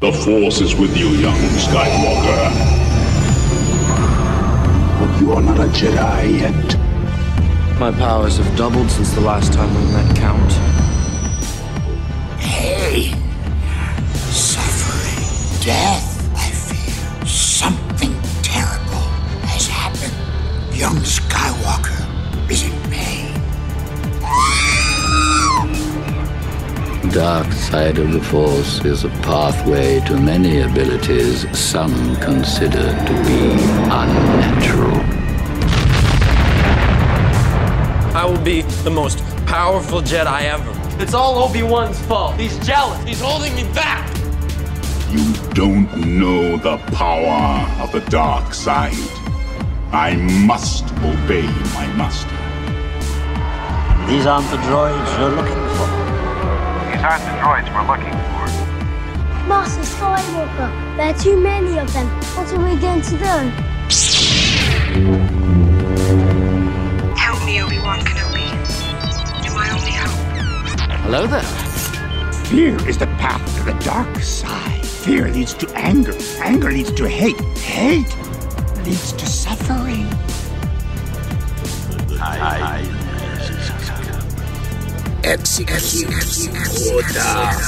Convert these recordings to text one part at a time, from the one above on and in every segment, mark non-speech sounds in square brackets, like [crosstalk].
The Force is with you, young Skywalker. But you are not a Jedi yet. My powers have doubled since the last time we met, Count. Hey! Suffering. Death, Young Skywalker is in pain. dark side of the Force is a pathway to many abilities some consider to be unnatural. I will be the most powerful Jedi ever. It's all Obi-Wan's fault. He's jealous. He's holding me back. You don't know the power of the dark side. I must obey my master. These aren't the droids you're looking for. These aren't the droids we're looking for. Master Skywalker, there are too many of them. What are we going to do? Help me, Obi-Wan Kenobi. You're my only hope. Hello there. Fear is the path to the dark side. Fear leads to anger. Anger leads to hate. Hate leads to suffering. Execute order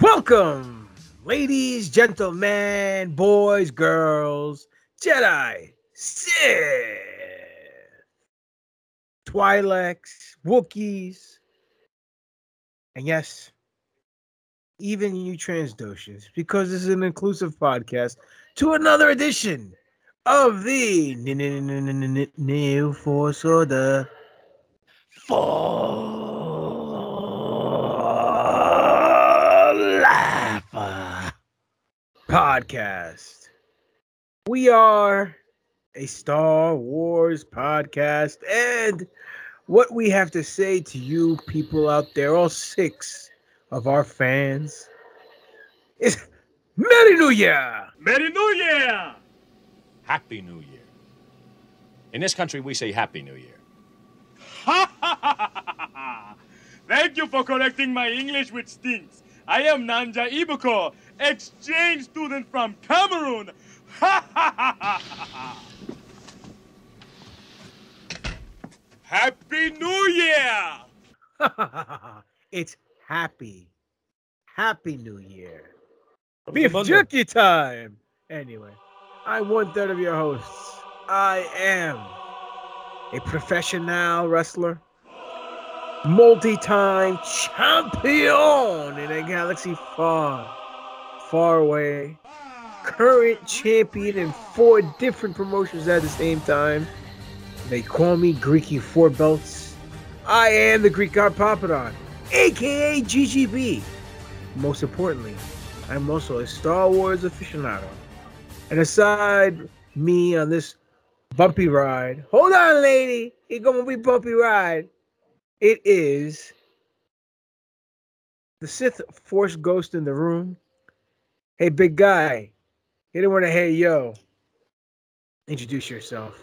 Welcome, ladies, gentlemen, boys, girls, Jedi, Sith, Twi'leks, Wookiees, and yes, even you transdoshans, because this is an inclusive podcast, to another edition of the New Force Order for Life podcast. We are a Star Wars podcast, and what we have to say to you people out there, all six of our fans, is Merry New Year! Merry New Year! Happy New Year. In this country, we say Happy New Year. Ha ha ha ha ha! Thank you for correcting my English, which stinks. I am Nanja Ibuko, exchange student from Cameroon. Happy New Year! [laughs] it's happy, happy New Year. Beef jerky time. Anyway, I'm one third of your hosts. I am a professional wrestler, multi-time champion in a galaxy far, far away, current champion in four different promotions at the same time. They call me Greeky Four Belts. I am the Greek God Papadon, aka GGB. Most importantly, I'm also a Star Wars aficionado. And aside me on this bumpy ride, hold on, lady, it's gonna be bumpy ride. It is the Sith Force Ghost in the room. Hey, big guy, you don't want to hey yo. Introduce yourself.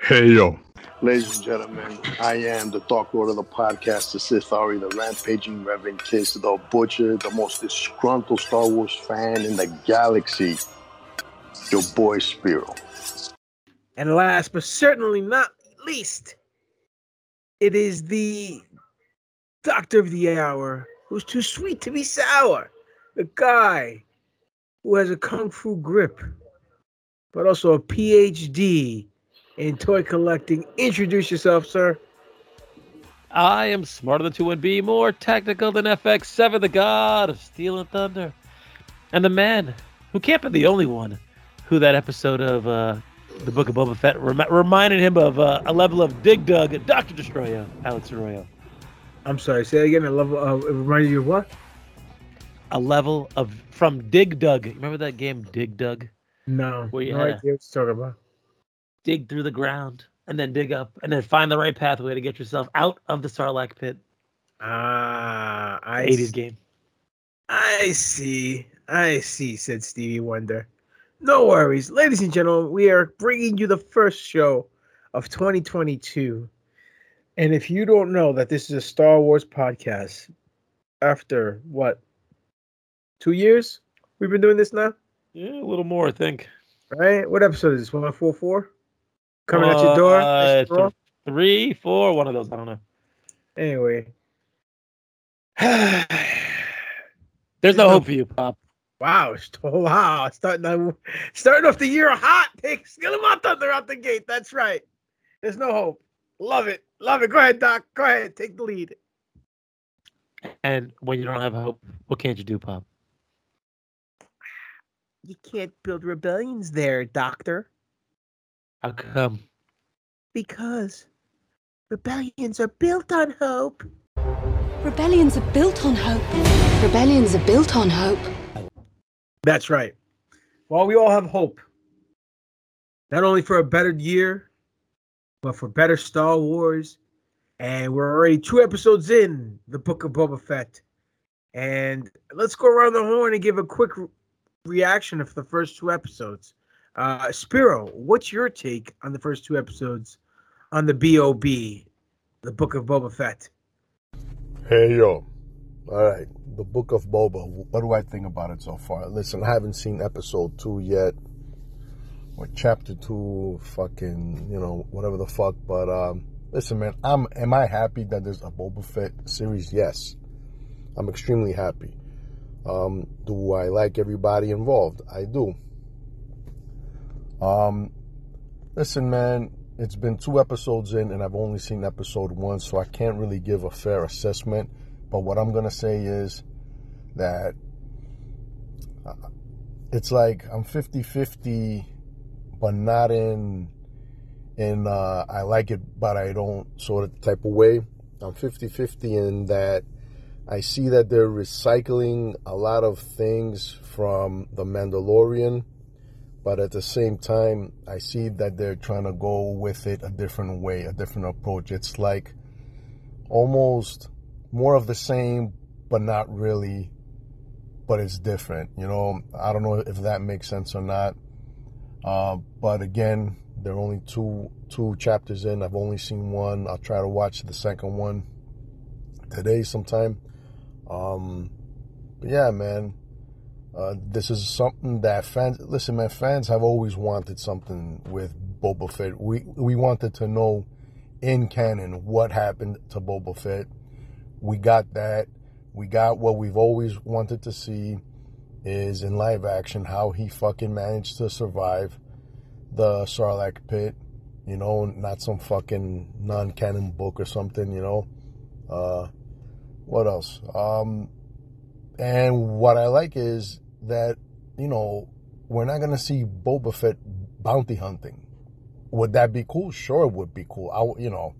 Hey, yo. Ladies and gentlemen, I am the Dark Lord of the podcast, the Sith Ari, the rampaging Reverend Kiss, the Butcher, the most disgruntled Star Wars fan in the galaxy, your boy Spiro. And last but certainly not least, it is the doctor of the hour who's too sweet to be sour. The guy who has a kung fu grip, but also a PhD in toy collecting. Introduce yourself, sir. I am smarter than 2-1B, more technical than FX7, the god of Steel and Thunder. And the man who can't be the only one who that episode of uh, the Book of Boba Fett rem- reminded him of uh, a level of Dig Dug, Dr. Destroyer, Alex Arroyo. I'm sorry, say it again. A level of it reminded you of what? A level of from Dig Dug. Remember that game Dig Dug? No, Where you no idea what you're talking about. dig through the ground and then dig up and then find the right pathway to get yourself out of the Sarlacc pit. Ah, I 80s s- game. I see. I see, said Stevie Wonder. No worries. Ladies and gentlemen, we are bringing you the first show of 2022. And if you don't know that this is a Star Wars podcast, after what? Two years? We've been doing this now? Yeah, a little more, I think. Right? What episode is this? 144? Coming at your door? Uh, th- three, four, one of those. I don't know. Anyway. [sighs] There's no hope for you, Pop. Wow, wow, starting starting off the year hot. Take Skillamon Thunder out the gate. That's right. There's no hope. Love it. Love it. Go ahead, Doc. Go ahead. Take the lead. And when you don't have hope, what can't you do, Pop? You can't build rebellions there, Doctor, How come? because rebellions are built on hope. Rebellions are built on hope. Rebellions are built on hope. That's right. Well, we all have hope. Not only for a better year, but for better Star Wars. And we're already two episodes in the Book of Boba Fett. And let's go around the horn and give a quick re- reaction of the first two episodes. Uh, Spiro, what's your take on the first two episodes on the BOB, the Book of Boba Fett? Hey yo. All right. The Book of Boba. What do I think about it so far? Listen, I haven't seen episode two yet. Or chapter two, fucking, you know, whatever the fuck. But um listen man, I'm am I happy that there's a Boba Fett series? Yes. I'm extremely happy. Um, do I like everybody involved? I do. Um listen man, it's been two episodes in and I've only seen episode one, so I can't really give a fair assessment. But what I'm gonna say is that uh, it's like I'm 50-50, but not in in uh, I like it, but I don't sort of type of way. I'm 50-50 in that I see that they're recycling a lot of things from The Mandalorian, but at the same time, I see that they're trying to go with it a different way, a different approach. It's like almost more of the same, but not really, but it's different. You know, I don't know if that makes sense or not. Uh, but again, there are only two two chapters in. I've only seen one. I'll try to watch the second one today sometime. Um, but yeah, man, uh, this is something that fans listen, man. Fans have always wanted something with Boba Fett. We we wanted to know in canon what happened to Boba Fett. We got that. We got what we've always wanted to see is in live action how he fucking managed to survive the Sarlacc pit, you know, not some fucking non-canon book or something, you know. Uh, what else? Um, and what I like is that, you know, we're not gonna see Boba Fett bounty hunting. Would that be cool? Sure, it would be cool. I, you know,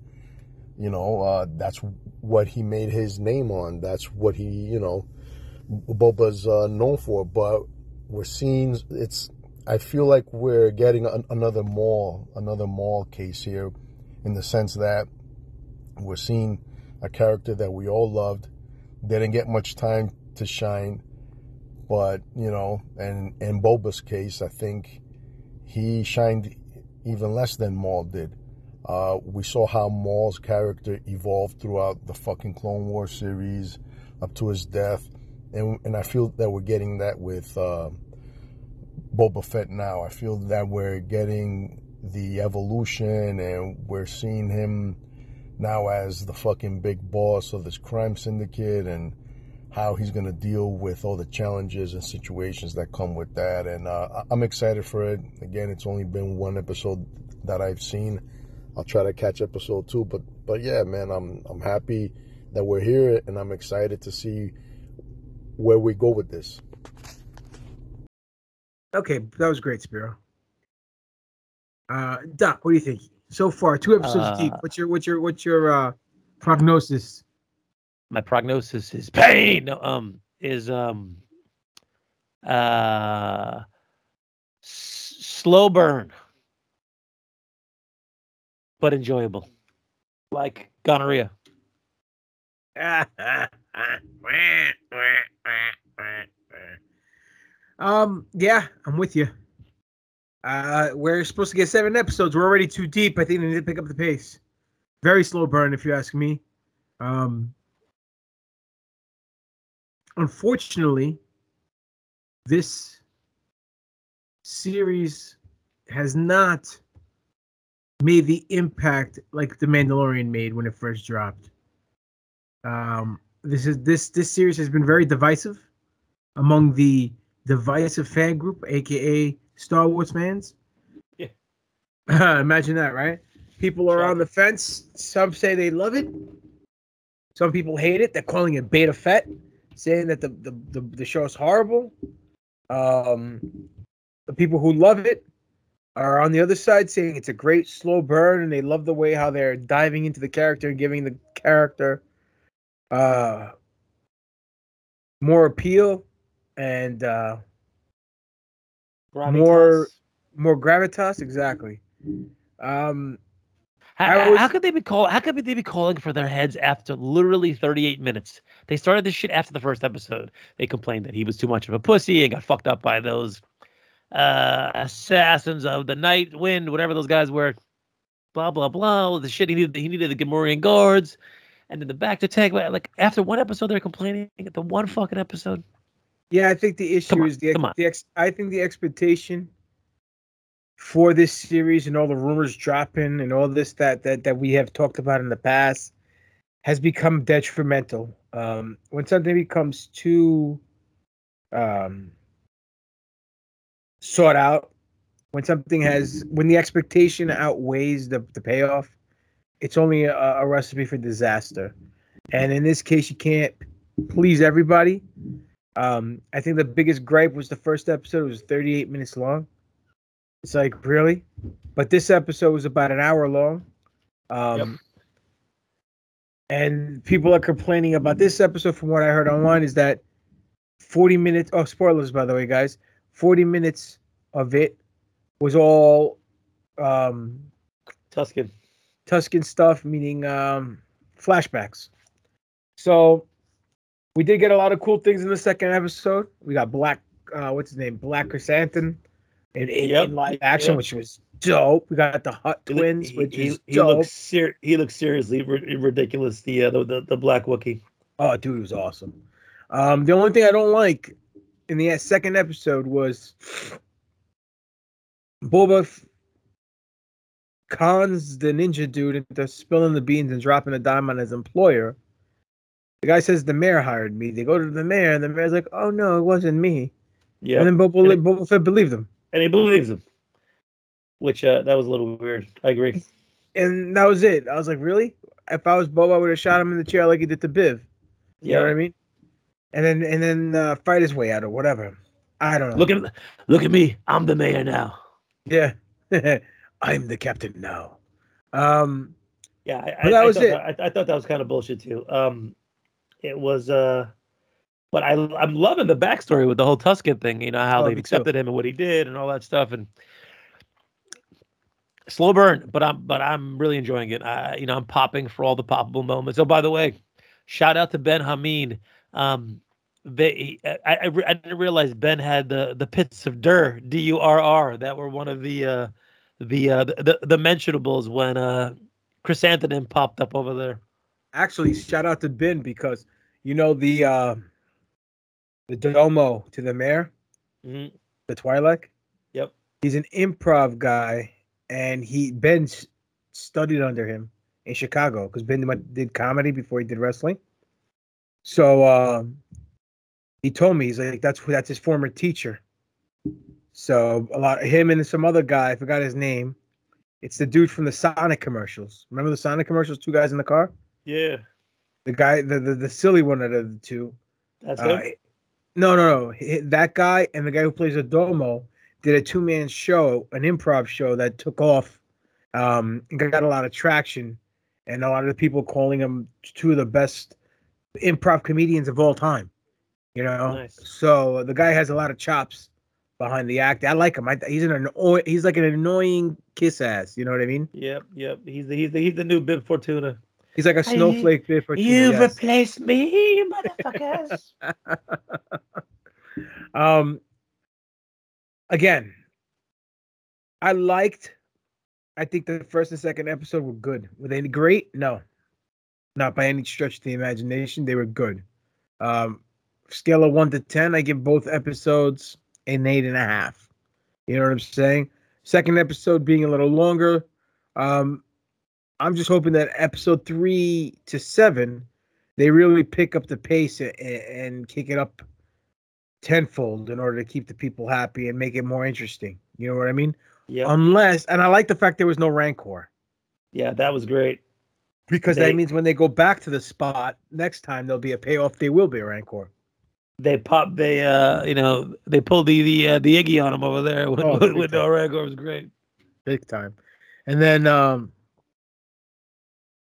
you know, uh, that's what he made his name on. That's what he, you know, Boba's uh, known for. But we're seeing it's. I feel like we're getting an, another mall, another mall case here, in the sense that we're seeing a character that we all loved, didn't get much time to shine, but you know, and in Boba's case, I think he shined even less than Maul did. Uh, we saw how Maul's character evolved throughout the fucking Clone Wars series up to his death, and and I feel that we're getting that with uh, Boba Fett now. I feel that we're getting the evolution, and we're seeing him now as the fucking big boss of this crime syndicate, and how he's going to deal with all the challenges and situations that come with that. And uh, I'm excited for it. Again, it's only been one episode that I've seen. I'll try to catch episode two, but but yeah, man, I'm I'm happy that we're here, and I'm excited to see where we go with this. Okay, that was great, Spiro. Uh, Doc, what do you think so far? Two episodes deep. Uh, What's your what's your what's your uh, prognosis? My prognosis is pain. Um, is um, uh, S- slow burn, but enjoyable, like gonorrhea. [laughs] um, yeah, I'm with you. Uh, we're supposed to get seven episodes. We're already too deep. I think they need to pick up the pace. Very slow burn, if you ask me. Um, unfortunately, this series has not made the impact like The Mandalorian made when it first dropped. Um, this is this this series has been very divisive among the divisive fan group, aka Star Wars fans. Yeah. [laughs] Imagine that, right? People are on the fence. Some say they love it. Some people hate it. They're calling it beta fett, saying that the the, the, the show is horrible. Um, the people who love it are on the other side saying it's a great slow burn and they love the way how they're diving into the character and giving the character uh more appeal and uh more more gravitas exactly um How, I always- how could they be call? How could they be calling for their heads after literally 38 minutes? They started this shit after the first episode. They complained that he was too much of a pussy and got fucked up by those uh assassins of the night wind, whatever those guys were. Blah blah blah. The shit he needed. He needed the Gamorrean guards, and then the bacta tank. Like after one episode, they're complaining. At the one fucking episode. Yeah, I think the issue on, is the, the ex, I think the expectation for this series and all the rumors dropping and all this that that that we have talked about in the past has become detrimental. Um, when something becomes too um, sought out, when something has when the expectation outweighs the the payoff, it's only a, a recipe for disaster. And in this case, you can't please everybody. Um, I think the biggest gripe was the first episode was 38 minutes long. It's like really, but this episode was about an hour long. Um, and people are complaining about this episode. From what I heard online, is that 40 minutes. Oh, spoilers by the way, guys. 40 minutes of it was all um, Tusken. Tusken stuff, meaning um, flashbacks. So we did get a lot of cool things in the second episode. We got Black, uh, what's his name, Black Chrysanthemum, in, in, Yep. in live action, Yep. which was dope. We got the Hutt Twins, he, which he, is he dope. looks ser- he looks seriously ri- ridiculous. The, uh, the the the black Wookie. Oh, dude, it was awesome. Um, the only thing I don't like in the second episode was Boba F- cons the ninja dude into spilling the beans and dropping a dime on his employer. The guy says the mayor hired me. They go to the mayor, and the mayor's like, "Oh no, it wasn't me." Yeah. And then Boba, Boba Fett believed him, and he believes him. Which uh, that was a little weird. I agree. and that was it. I was like, "Really?" If I was Boba, I would have shot him in the chair like he did to Bib. You know Yeah. what I mean? And then and then uh, fight his way out or whatever. I don't know. Look at look at me. I'm the mayor now. Yeah. [laughs] I'm the captain now. Um Yeah, I, I, that I was thought it. That, I, I thought that was kind of bullshit too. Um, it was. Uh, but I I'm loving the backstory with the whole Tusken thing. You know how Oh, they've me too. accepted him and what he did and all that stuff and. Slow burn, but I'm but I'm really enjoying it. I, you know, I'm popping for all the poppable moments. Oh, by the way, shout out to Ben Hameen. Um, they, I, I, I I didn't realize Ben had the the pits of Dur D U R R that were one of the uh the uh the, the, the mentionables when uh Chrysanthemum popped up over there. Actually shout out to Ben because you know the uh the domo to the mayor, Mhm. the Twi'lek. Yep. He's an improv guy and he Ben studied under him in Chicago because Ben did comedy before he did wrestling. So um he told me he's like that's that's his former teacher. So a lot of him and some other guy, I forgot his name. It's the dude from the Sonic commercials. Remember the Sonic commercials? Two guys in the car. Yeah, The guy, the the, the silly one out of the two. that's Uh, him. no, no, no. That guy and the guy who plays a domo did a two man show, an improv show that took off, um, and got a lot of traction, and a lot of the people calling him two of the best improv comedians of all time. You know, Nice. so the guy has a lot of chops behind the act. I like him. I, he's an he's like an annoying kiss ass. You know what I mean? Yep, yep. He's the he's the he's the new Bib Fortuna. He's like a snowflake bit for You yes. replaced me, motherfuckers. [laughs] Um, again, I liked. I think the first and second episode were good. Were they great? No, not by any stretch of the imagination. They were good. Um, scale of one to ten, I give both episodes an eight and a half. You know what I'm saying? Second episode being a little longer. Um, I'm just hoping that episode three to seven, they really pick up the pace and, and kick it up tenfold in order to keep the people happy and make it more interesting. You know what I mean? Yeah. Unless, and I like the fact there was no rancor yeah, that was great. because They- that means when they go back to the spot next time, there'll be a payoff. There will be a rancor. They pop. They uh, you know, they pulled the the uh, the Iggy on him over there with, Oh, with, with no Rancor. It was great. big time. And then um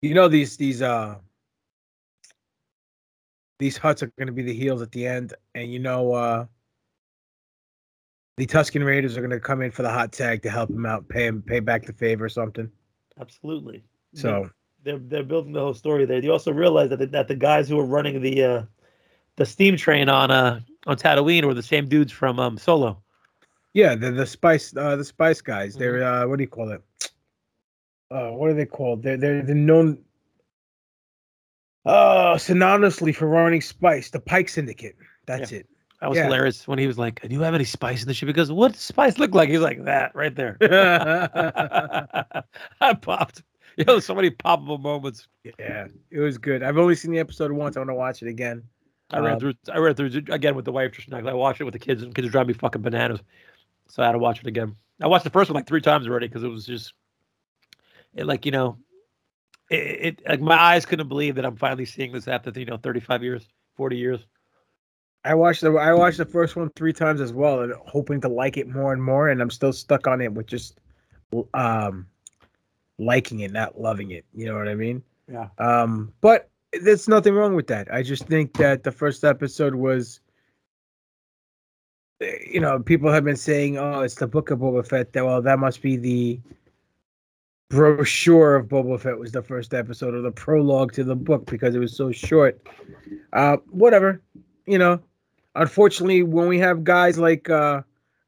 you know these these uh these Hutts are going to be the heels at the end and you know uh the Tusken Raiders are going to come in for the hot tag to help him out, pay him pay back the favor or something. Absolutely. So they're they're building the whole story there. You also realize that the, that the guys who were running the uh, the steam train on uh on Tatooine were the same dudes from um Solo. yeah, the the spice uh the spice guys. They're uh what do you call it? Uh what are they called? They're they're, they're known uh synonymously for running spice, the Pike Syndicate. That's it. That was Yeah. hilarious when he was like, "Do you have any spice in the ship?" He goes, "What does spice look like?" He's like, "That right there." [laughs] [laughs] I popped. You know, so many poppable moments. Yeah, it was good. I've only seen the episode once. I want to watch it again. I ran Um, through. I ran through it again with the wife. Just I watched it with the kids, and kids drive me fucking bananas. So I had to watch it again. I watched the first one like three times already because it was just, it like you know, it, it like my eyes couldn't believe that I'm finally seeing this after you know 35 years, 40 years. I watched the I watched the first one three times as well, and hoping to like it more and more. And I'm still stuck on it with just um liking it, not loving it. You know what I mean? Yeah. Um, but there's nothing wrong with that. I just think that the first episode was, eh, you know, people have been saying, "Oh, it's the Book of Boba Fett." That well, that must be the brochure of Boba Fett was the first episode or the prologue to the book because it was so short. Uh, whatever, you know. Unfortunately, when we have guys like uh,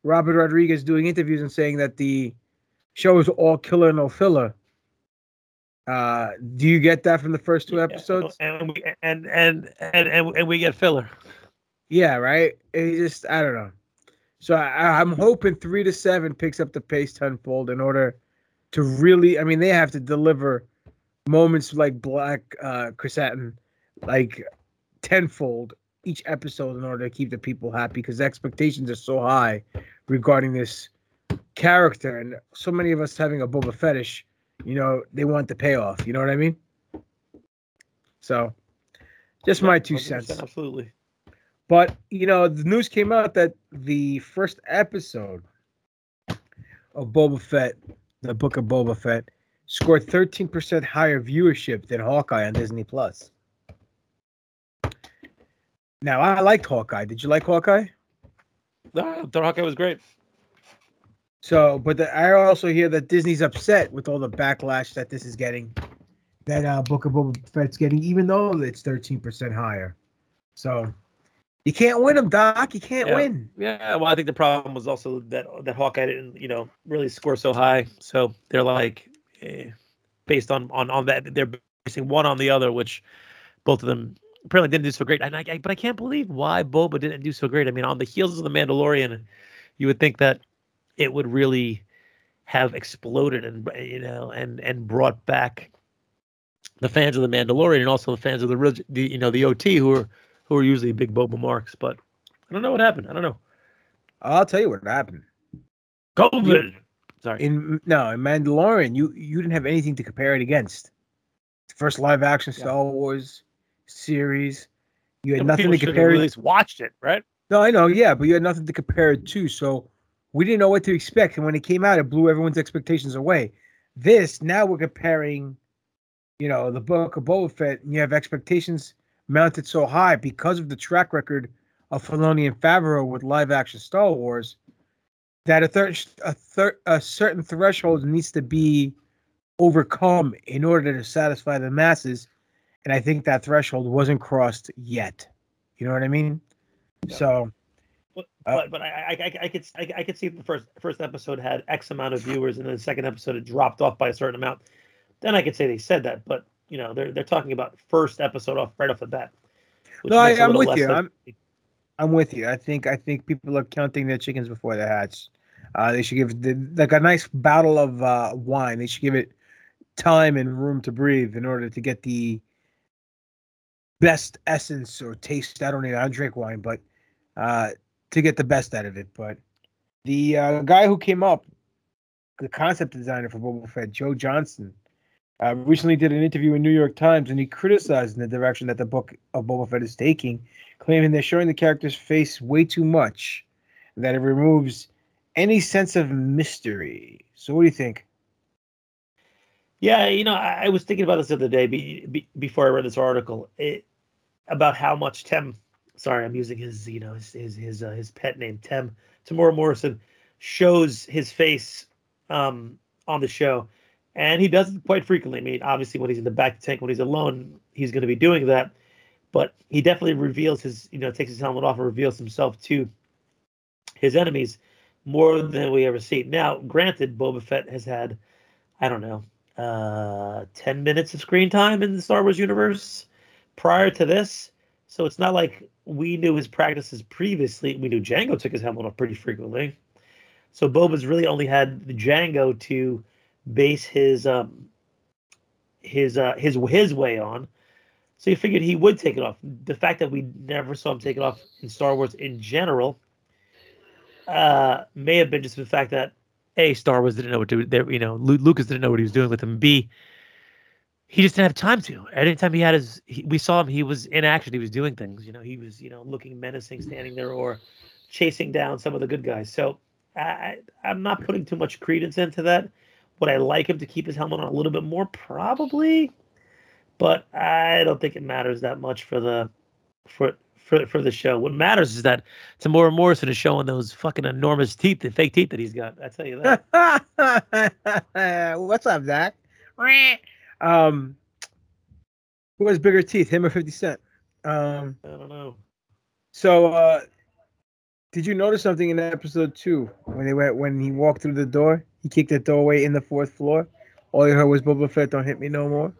Robert Rodriguez doing interviews and saying that the show is all killer no filler, uh, do you get that from the first two episodes? And we and and and and, and we get filler. Yeah, right. It just I don't know. So I, I'm hoping three to seven picks up the pace tenfold in order to really. I mean, they have to deliver moments like Black uh, Chrysanthemum, like tenfold each episode in order to keep the people happy because expectations are so high regarding this character and so many of us having a Boba fetish. You know, they want the payoff. You know what I mean? So, just my two cents. Absolutely. But you know, the news came out that the first episode of Boba Fett, the Book of Boba Fett, scored 13% higher viewership than Hawkeye on Disney Plus. Now, I liked Hawkeye. Did you like Hawkeye? No, the Hawkeye was great. So, but the, I also hear that Disney's upset with all the backlash that this is getting, that uh, Book of Boba Fett's getting, even though it's 13% higher. So, you can't win them, Doc. You can't yeah. win. Yeah, well, I think the problem was also that that Hawkeye didn't, you know, really score so high. So they're like, eh, based on on on that, they're basing one on the other, which both of them apparently didn't do so great. And I, I but I can't believe why Boba didn't do so great. I mean, on the heels of the Mandalorian, you would think that it would really have exploded and you know and and brought back the fans of the Mandalorian and also the fans of the, the you know the OT who are who are usually big Boba marks. But I don't know what happened. I don't know. I'll tell you what happened. COVID. Sorry. In no, in Mandalorian, you you didn't have anything to compare it against. First live action Star Wars series. You had Yeah, nothing to compare at it. least watched it, right? No, I know, yeah, but you had nothing to compare it to, so we didn't know what to expect. And when it came out, it blew everyone's expectations away. This now we're comparing, you know, the book of Boba Fett, and you have expectations mounted so high because of the track record of Filoni and Favreau with live action Star Wars. that a third a third a certain threshold needs to be overcome in order to satisfy the masses, and I think that threshold wasn't crossed yet. You know what I mean? So, But Uh, but, but I, I I I could I, I could see the first first episode had X amount of viewers, and then the second episode it dropped off by a certain amount. Then I could say they said that, but you know they're they're talking about first episode off right off the bat. no, I, makes a I'm with you. than- I'm I'm with you. I think I think people are counting their chickens before they hatch. Uh, they should give the, like a nice bottle of uh, wine. They should give it time and room to breathe in order to get the best essence or taste. I don't know. I don't drink wine, but uh, to get the best out of it. But the uh, guy who came up, the concept designer for Boba Fett, Joe Johnston, uh, recently did an interview in New York Times, and he criticized the direction that the book of Boba Fett is taking, claiming they're showing the character's face way too much, and that it removes any sense of mystery. So, what do you think? Yeah, you know, I, I was thinking about this the other day be, be, before I read this article it, about how much Tem. Sorry, I'm using his, you know, his his his, uh, his pet name Tem. Temuera Morrison shows his face um, on the show, and he does it quite frequently. I mean, obviously, when he's in the bacta tank, when he's alone, he's going to be doing that. But he definitely reveals his, you know, takes his helmet off and reveals himself to his enemies more than we ever see. Now, granted, Boba Fett has had, I don't know, uh 10 minutes of screen time in the Star Wars universe prior to this. So it's not like we knew his practices previously. We knew Jango took his helmet off pretty frequently. So Boba's really only had the Jango to base his um his uh his his way on. So you figured he would take it off. The fact that we never saw him take it off in Star Wars in general uh may have been just the fact that a Star Wars didn't know what to do. You know, Lucas didn't know what he was doing with him. B he just didn't have time to. Anytime he had his, he, we saw him. He was in action. He was doing things. You know, he was you know looking menacing, standing there, or chasing down some of the good guys. So I, I'm not putting too much credence into that. Would I like him to keep his helmet on a little bit more? Probably, but I don't think it matters that much for the for for for the show. What matters is that Temuera Morrison is showing those fucking enormous teeth, the fake teeth that he's got. I tell you that. [laughs] What's up, Zach? Um, who has bigger teeth, him or Fifty Cent? Um, I don't know. So, uh, did you notice something in episode two when they went when he walked through the door? He kicked the doorway in the fourth floor. All you heard was Boba Fett, "Don't hit me no more."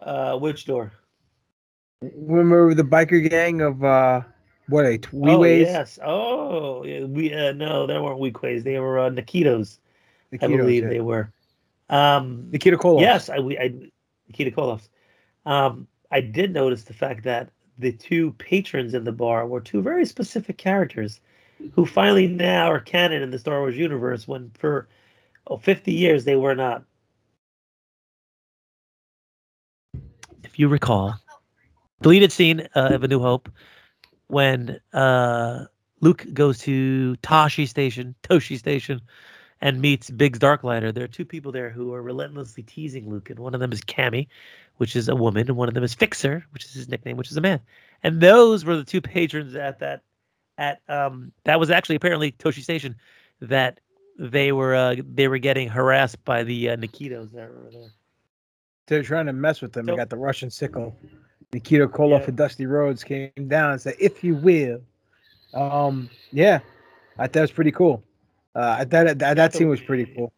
Uh, which door? Remember the biker gang of uh, what are they? Oh Weequays? yes. Oh, yeah, we uh, no, they weren't Weequays. They were uh, Nikitos. I Nikitos, believe yeah. they were. Um, Nikita Koloff. Yes, I, we, I Nikita Koloff. Um, I did notice the fact that the two patrons in the bar were two very specific characters who finally now are canon in the Star Wars universe when for oh, 50 years they were not. If you recall, deleted scene uh, of A New Hope when uh, Luke goes to Tashi Station, Tosche Station, and meets Biggs Darklighter. There are two people there who are relentlessly teasing Luke, and one of them is Camie, which is a woman, and one of them is Fixer, which is his nickname, which is a man. And those were the two patrons at that at um that was actually apparently Tosche Station that they were uh, they were getting harassed by the uh, Nikitos that were there. They're trying to mess with them. They So- got the Russian sickle. Nikita Koloff Yeah. and Dusty Rhodes came down and said, "If you will." Um, yeah, I thought it was pretty cool. Uh, I thought that, that scene was pretty cool.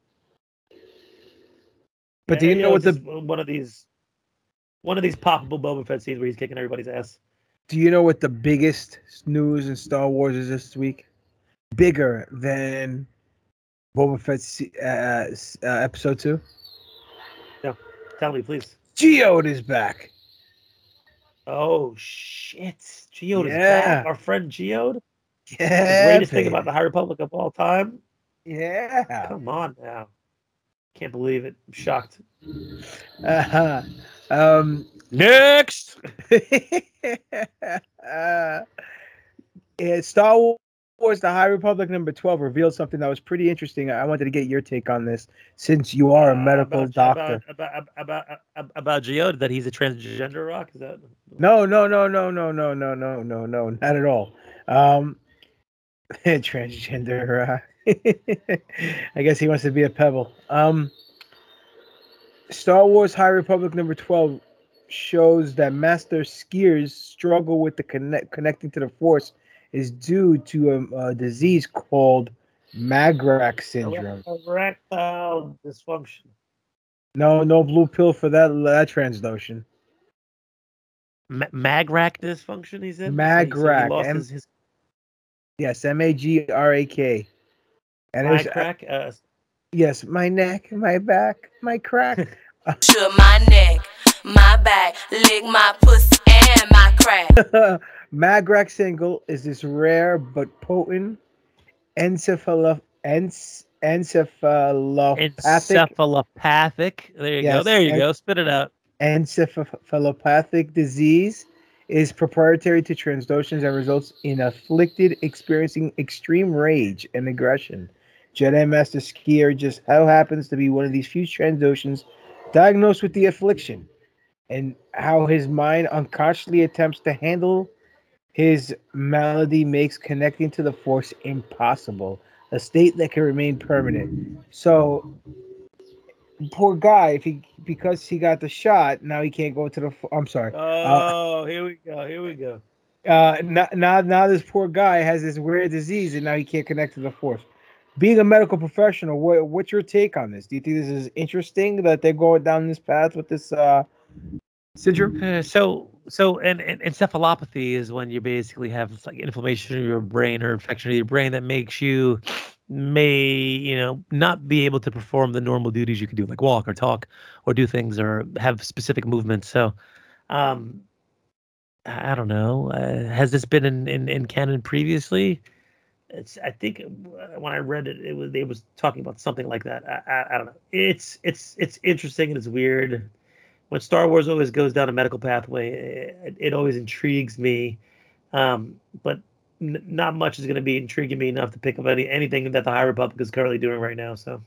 But do you know what the one of these one of these poppable Boba Fett scenes where he's kicking everybody's ass? Do you know what the biggest news in Star Wars is this week? Bigger than Boba Fett's uh, uh, episode two. No, tell me, please. Geode is back. Oh shit, Geode is back. Our friend Geode, Yeah, the greatest thing about the High Republic of all time. Yeah. Come on now, can't believe it. I'm shocked. Uh-huh. Um, Next. uh, Star Wars: The High Republic number twelve revealed something that was pretty interesting. I wanted to get your take on this, since you are a medical Uh, about, doctor. About about about about, about Geode that he's a transgender rock. Is that? No, no, no, no, no, no, no, no, no, no, not at all. Um, Transgender. Uh, I guess he wants to be a pebble. Um, Star Wars High Republic number 12 shows that Master Sskeer's struggle with the connect connecting to the Force is due to a, a disease called Magrak syndrome. Erectile dysfunction. No, no blue pill for that that trans notion. Ma- Magrak dysfunction. He said. So he- so he Magrak. lost M- his- his yes, M A G R A K. And it was, Magrak. Uh, yes, my neck, my back, my crack. [laughs] Uh, [laughs] to my neck, my back, lick my pussy and my crack. [laughs] Magrak single is this rare but potent encephalo ens, encephalopathic encephalopathic. There you go. There you and- go. Spit it out. encephalopathic disease is proprietary to Transdoshans and results in afflicted experiencing extreme rage and aggression. Jedi Master Sskeer just how happens to be one of these few Transdoshans diagnosed with the affliction, and how his mind unconsciously attempts to handle his malady makes connecting to the Force impossible, a state that can remain permanent. So poor guy if he because he got the shot now he can't go to the I'm sorry Oh, here we go. Here we go. uh now, now now this poor guy has this weird disease and now he can't connect to the force being a medical professional what, what's your take on this? Do you think this is interesting that they're going down this path with this uh syndrome? Uh, so so and, and encephalopathy is when you basically have like inflammation in your brain or infection of your brain that makes you may you know not be able to perform the normal duties you could do like walk or talk or do things or have specific movements. So um i I don't know. Uh, has this been in, in in canon previously it's i think uh, when i read it it was they was talking about something like that i i, I don't know it's it's it's interesting and it's weird when Star Wars always goes down a medical pathway, it, it always intrigues me. Um, but n- not much is going to be intriguing me enough to pick up any anything that the High Republic is currently doing right now. So,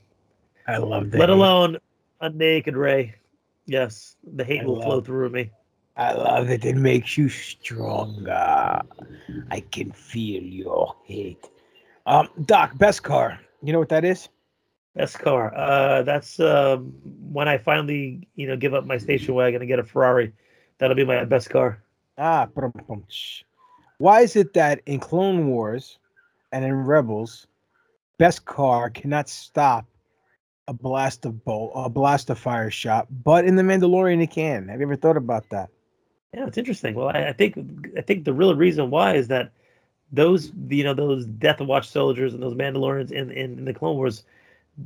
i love that let alone a naked Ray. Yes, the hate I will flow through me. I love it it makes you stronger i can feel your hate um doc Beskar you know what that is Best car. Uh, that's um, when I finally, you know, give up my station wagon and get a Ferrari. That'll be my best car. Ah, why is it that in Clone Wars and in Rebels, Beskar cannot stop a blast of bolt, a blast of fire shot, but in the Mandalorian it can? Have you ever thought about that? Yeah, it's interesting. Well, I, I think I think the real reason why is that those you know those Death Watch soldiers and those Mandalorians in, in, in the Clone Wars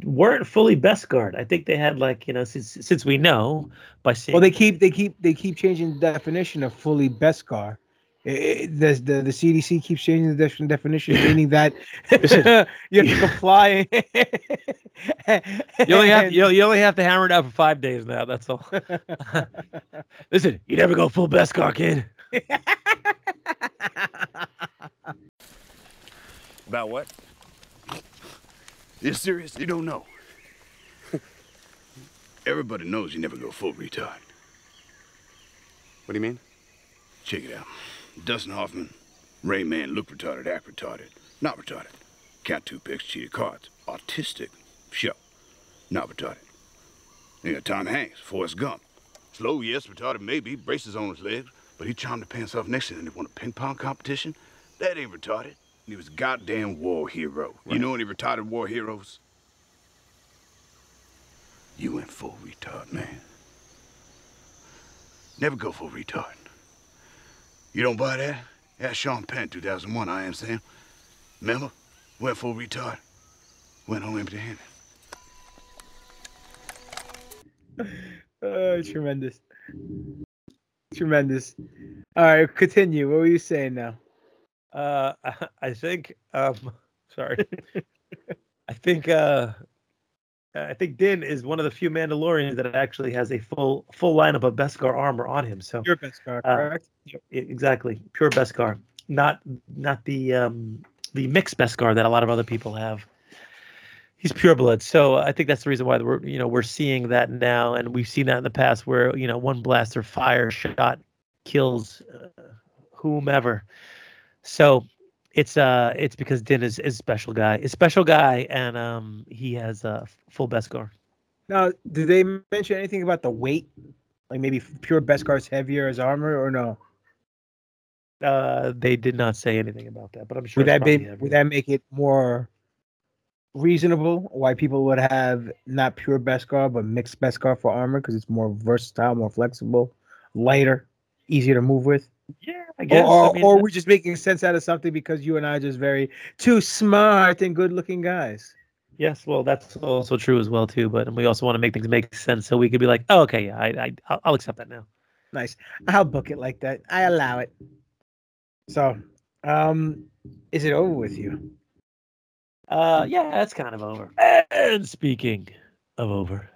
weren't fully Beskar. I think they had like you know since since we know by seeing Well, they keep they keep they keep changing the definition of fully Beskar. Eh, I- I- the, the the CDC keeps changing the def- definition, meaning that [laughs] you have to comply. you only have [laughs] you, you only have to hammer it out for five days now. That's all. [laughs] Listen, you never go full best Beskar, kid. About what? You serious? You don't know. Everybody knows you never go full retard. What do you mean? Check it out. Dustin Hoffman, Rain Man look retarded, act retarded. Not retarded. Count two picks, cheated cards. Autistic. Sure. Not retarded. You got Tom Hanks, Forrest Gump. Slow, yes, retarded maybe, braces on his legs, but he charmed the pants off next to him and he won a ping pong competition. That ain't retarded. He was a goddamn war hero. You know any retarded war heroes? You went full retard, man. Never go full retard. You don't buy that? That's Sean Penn, 2001, I am Sam. Remember? Went full retard. Went home empty handed. [laughs] Oh, tremendous. Tremendous. All right, continue. What were you saying now? Uh, [laughs] I think. Um, [laughs] sorry. I think. Uh, I think Din is one of the few Mandalorians that actually has a full full lineup of Beskar armor on him. So Your Beskar, Uh, correct? exactly, pure Beskar, not not the um the mixed Beskar that a lot of other people have. He's pure blood, so I think that's the reason why we're you know we're seeing that now, and we've seen that in the past where you know one blaster fire shot kills uh, whomever. So It's uh, it's because Din is is special guy, is special guy, and um, he has a uh, full Beskar. Now, did they mention anything about the weight? Like maybe pure best Beskar's heavier as armor, or no? Uh, they did not say anything about that, but I'm sure. Would that be? Would that make it more reasonable why people would have not pure best Beskar but mixed best Beskar for armor because it's more versatile, more flexible, lighter, easier to move with? Yeah, I guess. Or, I mean, or we're just making sense out of something because you and I are just very too smart and good looking guys. Yes, well, that's also true as well too. But we also want to make things make sense, so we could be like, oh, okay, yeah, I, I, I'll- I'll accept that now. Nice. I'll book it like that. I allow it. So, um, is it over with you? Uh, yeah, that's kind of over. And speaking of over,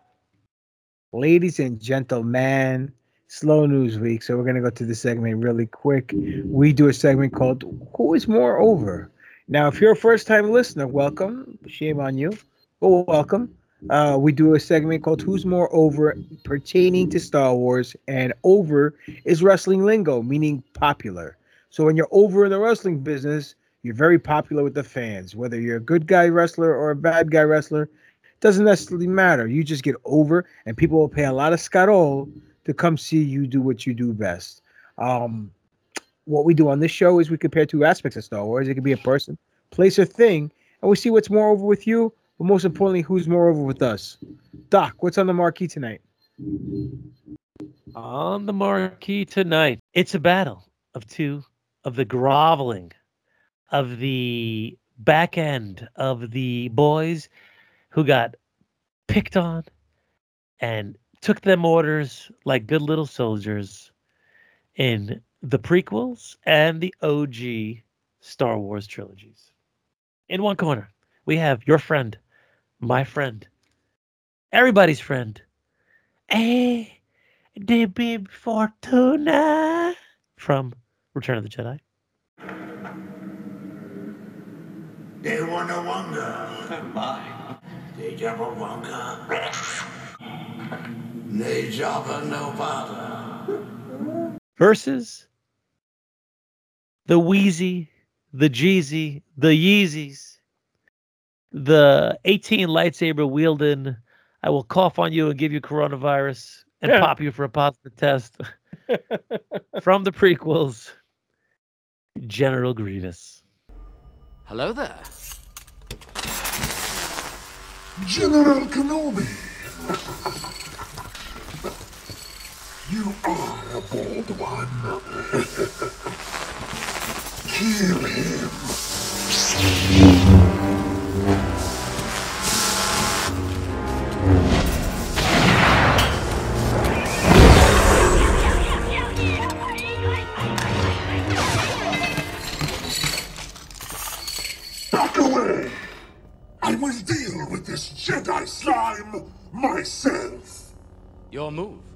Ladies and gentlemen, slow news week. So we're gonna go to the segment really quick. We do a segment called "Who is More Over." Now, if you're a first-time listener, welcome. Shame on you, but welcome. Uh, we do a segment called "Who's More Over" pertaining to Star Wars, and "over" is wrestling lingo, meaning popular. So when you're over in the wrestling business, you're very popular with the fans. Whether you're a good guy wrestler or a bad guy wrestler, doesn't necessarily matter. You just get over, and people will pay a lot of scarol to come see you do what you do best. Um, what we do on this show is we compare two aspects of Star Wars. It could be a person, place, or thing, and we see what's more over with you, but most importantly, who's more over with us. Doc, what's on the marquee tonight? on the marquee tonight, it's a battle of two of the groveling, of the back end of the boys who got picked on and took them orders like good little soldiers in the prequels and the OG Star Wars trilogies. In one corner, we have your friend, my friend, everybody's friend, eh, the Bib Fortuna from Return of the Jedi. They wanna wonder. [laughs] My. They never wonder. [laughs] They jobber no bother. versus the Wheezy, the Jeezy, the Yeezys, the 18 lightsaber wielding. I will cough on you and give you coronavirus and Yeah. pop you for a positive test [laughs] from the prequels. General Grievous. Hello there. General Kenobi. [laughs] You are a bold one. [laughs] Kill him. Back away! I will deal with this Jedi slime myself. Your move.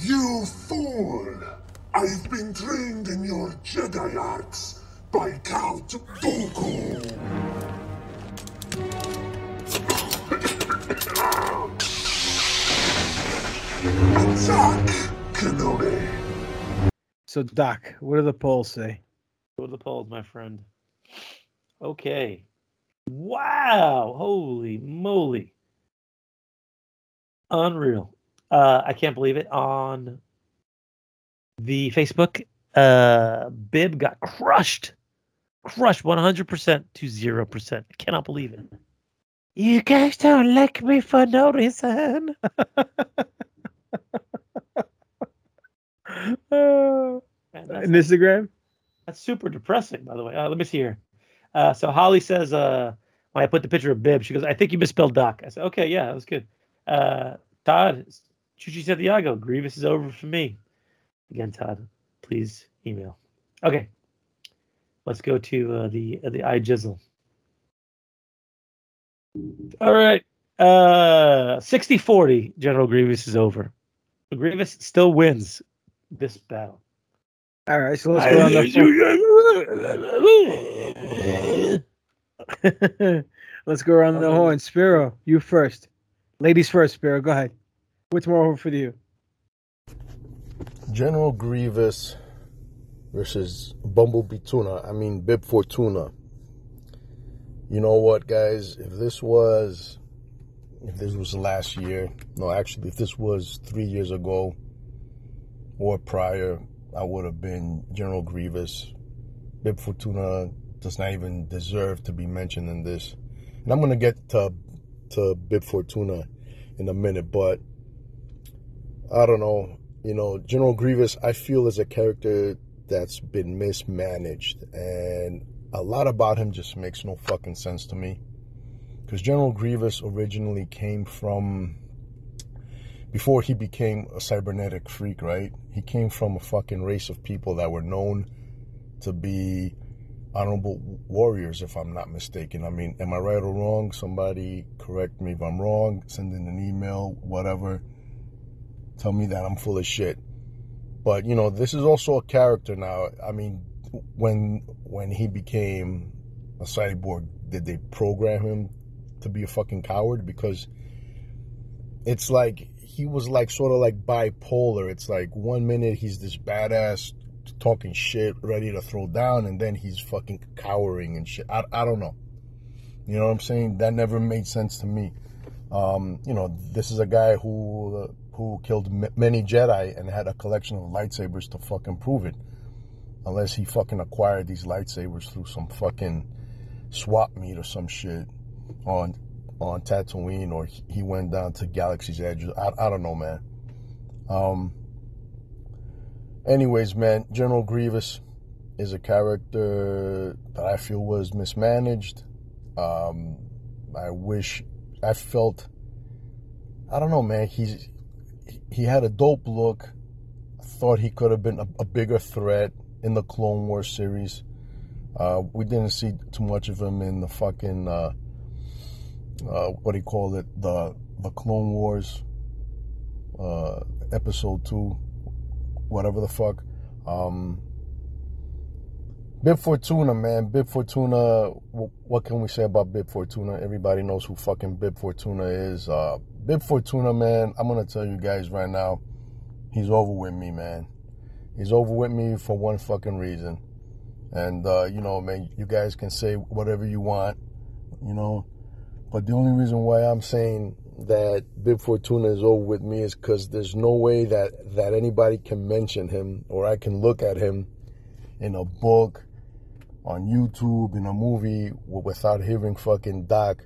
You fool! I've been trained in your Jedi arts by Count Dooku. Attack, Kenobi! So, Doc, what do the polls say? Go to the polls, my friend. Okay. Wow. Holy moly. Unreal. Uh, I can't believe it. On the Facebook, uh, Bib got crushed. Crushed 100% to 0%. I cannot believe it. You guys don't like me for no reason. [laughs] Oh, man, that's- In Instagram? that's super depressing, by the way. Uh, let me see here. Uh, so Holly says, uh, when I put the picture of Bib, she goes, I think you misspelled Doc. I said, okay, yeah, that was good. Uh, Todd, Chuchi Santiago, Grievous is over for me. Again, Todd, please email. Okay, let's go to uh, the uh, the iJizzle. All right, uh, 60-40, General Grievous is over. Grievous still wins this battle. All right, so let's go on the [laughs] let's go around the horn. Spiro, you first. Ladies first, Spiro. Go ahead. What's more for you? General Grievous versus Bumblebee Tuna. I mean, Bib Fortuna. You know what, guys? If this was, if this was last year, no, actually, if this was three years ago or prior, I would have been General Grievous. Bib Fortuna does not even deserve to be mentioned in this. And I'm gonna get to to Bib Fortuna in a minute, but I don't know. You know, General Grievous, I feel is a character that's been mismanaged, and a lot about him just makes no fucking sense to me. Because General Grievous originally came from before he became a cybernetic freak, right? He came from a fucking race of people that were known to be honorable warriors, if I'm not mistaken. I mean, am I right or wrong? Somebody correct me if I'm wrong. Send in an email, whatever. Tell me that I'm full of shit. But you know, this is also a character now. I mean, when when he became a cyborg, did they program him to be a fucking coward? Because it's like he was like sort of like bipolar. It's like one minute he's this badass talking shit, ready to throw down, and then he's fucking cowering and shit. I, I don't know. You know what I'm saying? That never made sense to me. Um, you know, this is a guy who uh, who killed m- many Jedi and had a collection of lightsabers to fucking prove it. Unless he fucking acquired these lightsabers through some fucking swap meet or some shit on on Tatooine, or he went down to Galaxy's Edge. I, I don't know, man. Um, anyways, man, General Grievous is a character that I feel was mismanaged. Um, I wish I felt. I don't know, man. He's he had a dope look. Thought he could have been a, a bigger threat in the Clone Wars series. Uh, we didn't see too much of him in the fucking uh, uh, what do you call it? The the Clone Wars uh, episode two, whatever the fuck. Um, Bib Fortuna, man. Bib Fortuna. What can we say about Bib Fortuna? Everybody knows who fucking Bib Fortuna is. Uh, Bib Fortuna, man. I'm gonna tell you guys right now, he's over with me, man. He's over with me for one fucking reason. And uh, you know, man, you guys can say whatever you want, you know. But the only reason why I'm saying that Bib Fortuna is over with me is because there's no way that that anybody can mention him or I can look at him in a book, on YouTube, in a movie without hearing fucking Doc,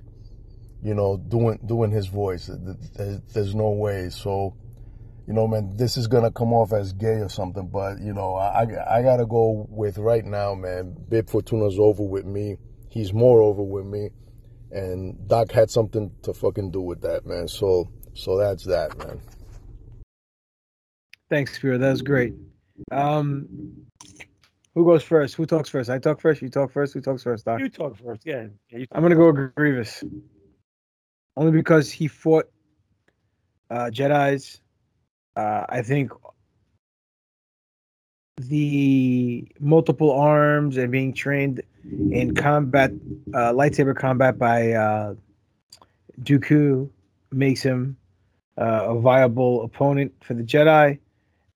you know, doing doing his voice. There's, no way. So, you know, man, this is gonna come off as gay or something, but you know, I I gotta go with right now, man. Bib Fortuna's over with me. He's more over with me and Doc had something to fucking do with that, man. So so that's that, man. Thanks, Spiro. That was great. Um, who goes first? Who talks first? I talk first. You talk first. Who talks first, Doc? You talk first. Yeah. yeah I'm gonna go with Grievous, only because he fought uh, Jedi's. Uh, I think the multiple arms and being trained in combat, uh, lightsaber combat by uh, Dooku makes him uh, a viable opponent for the Jedi.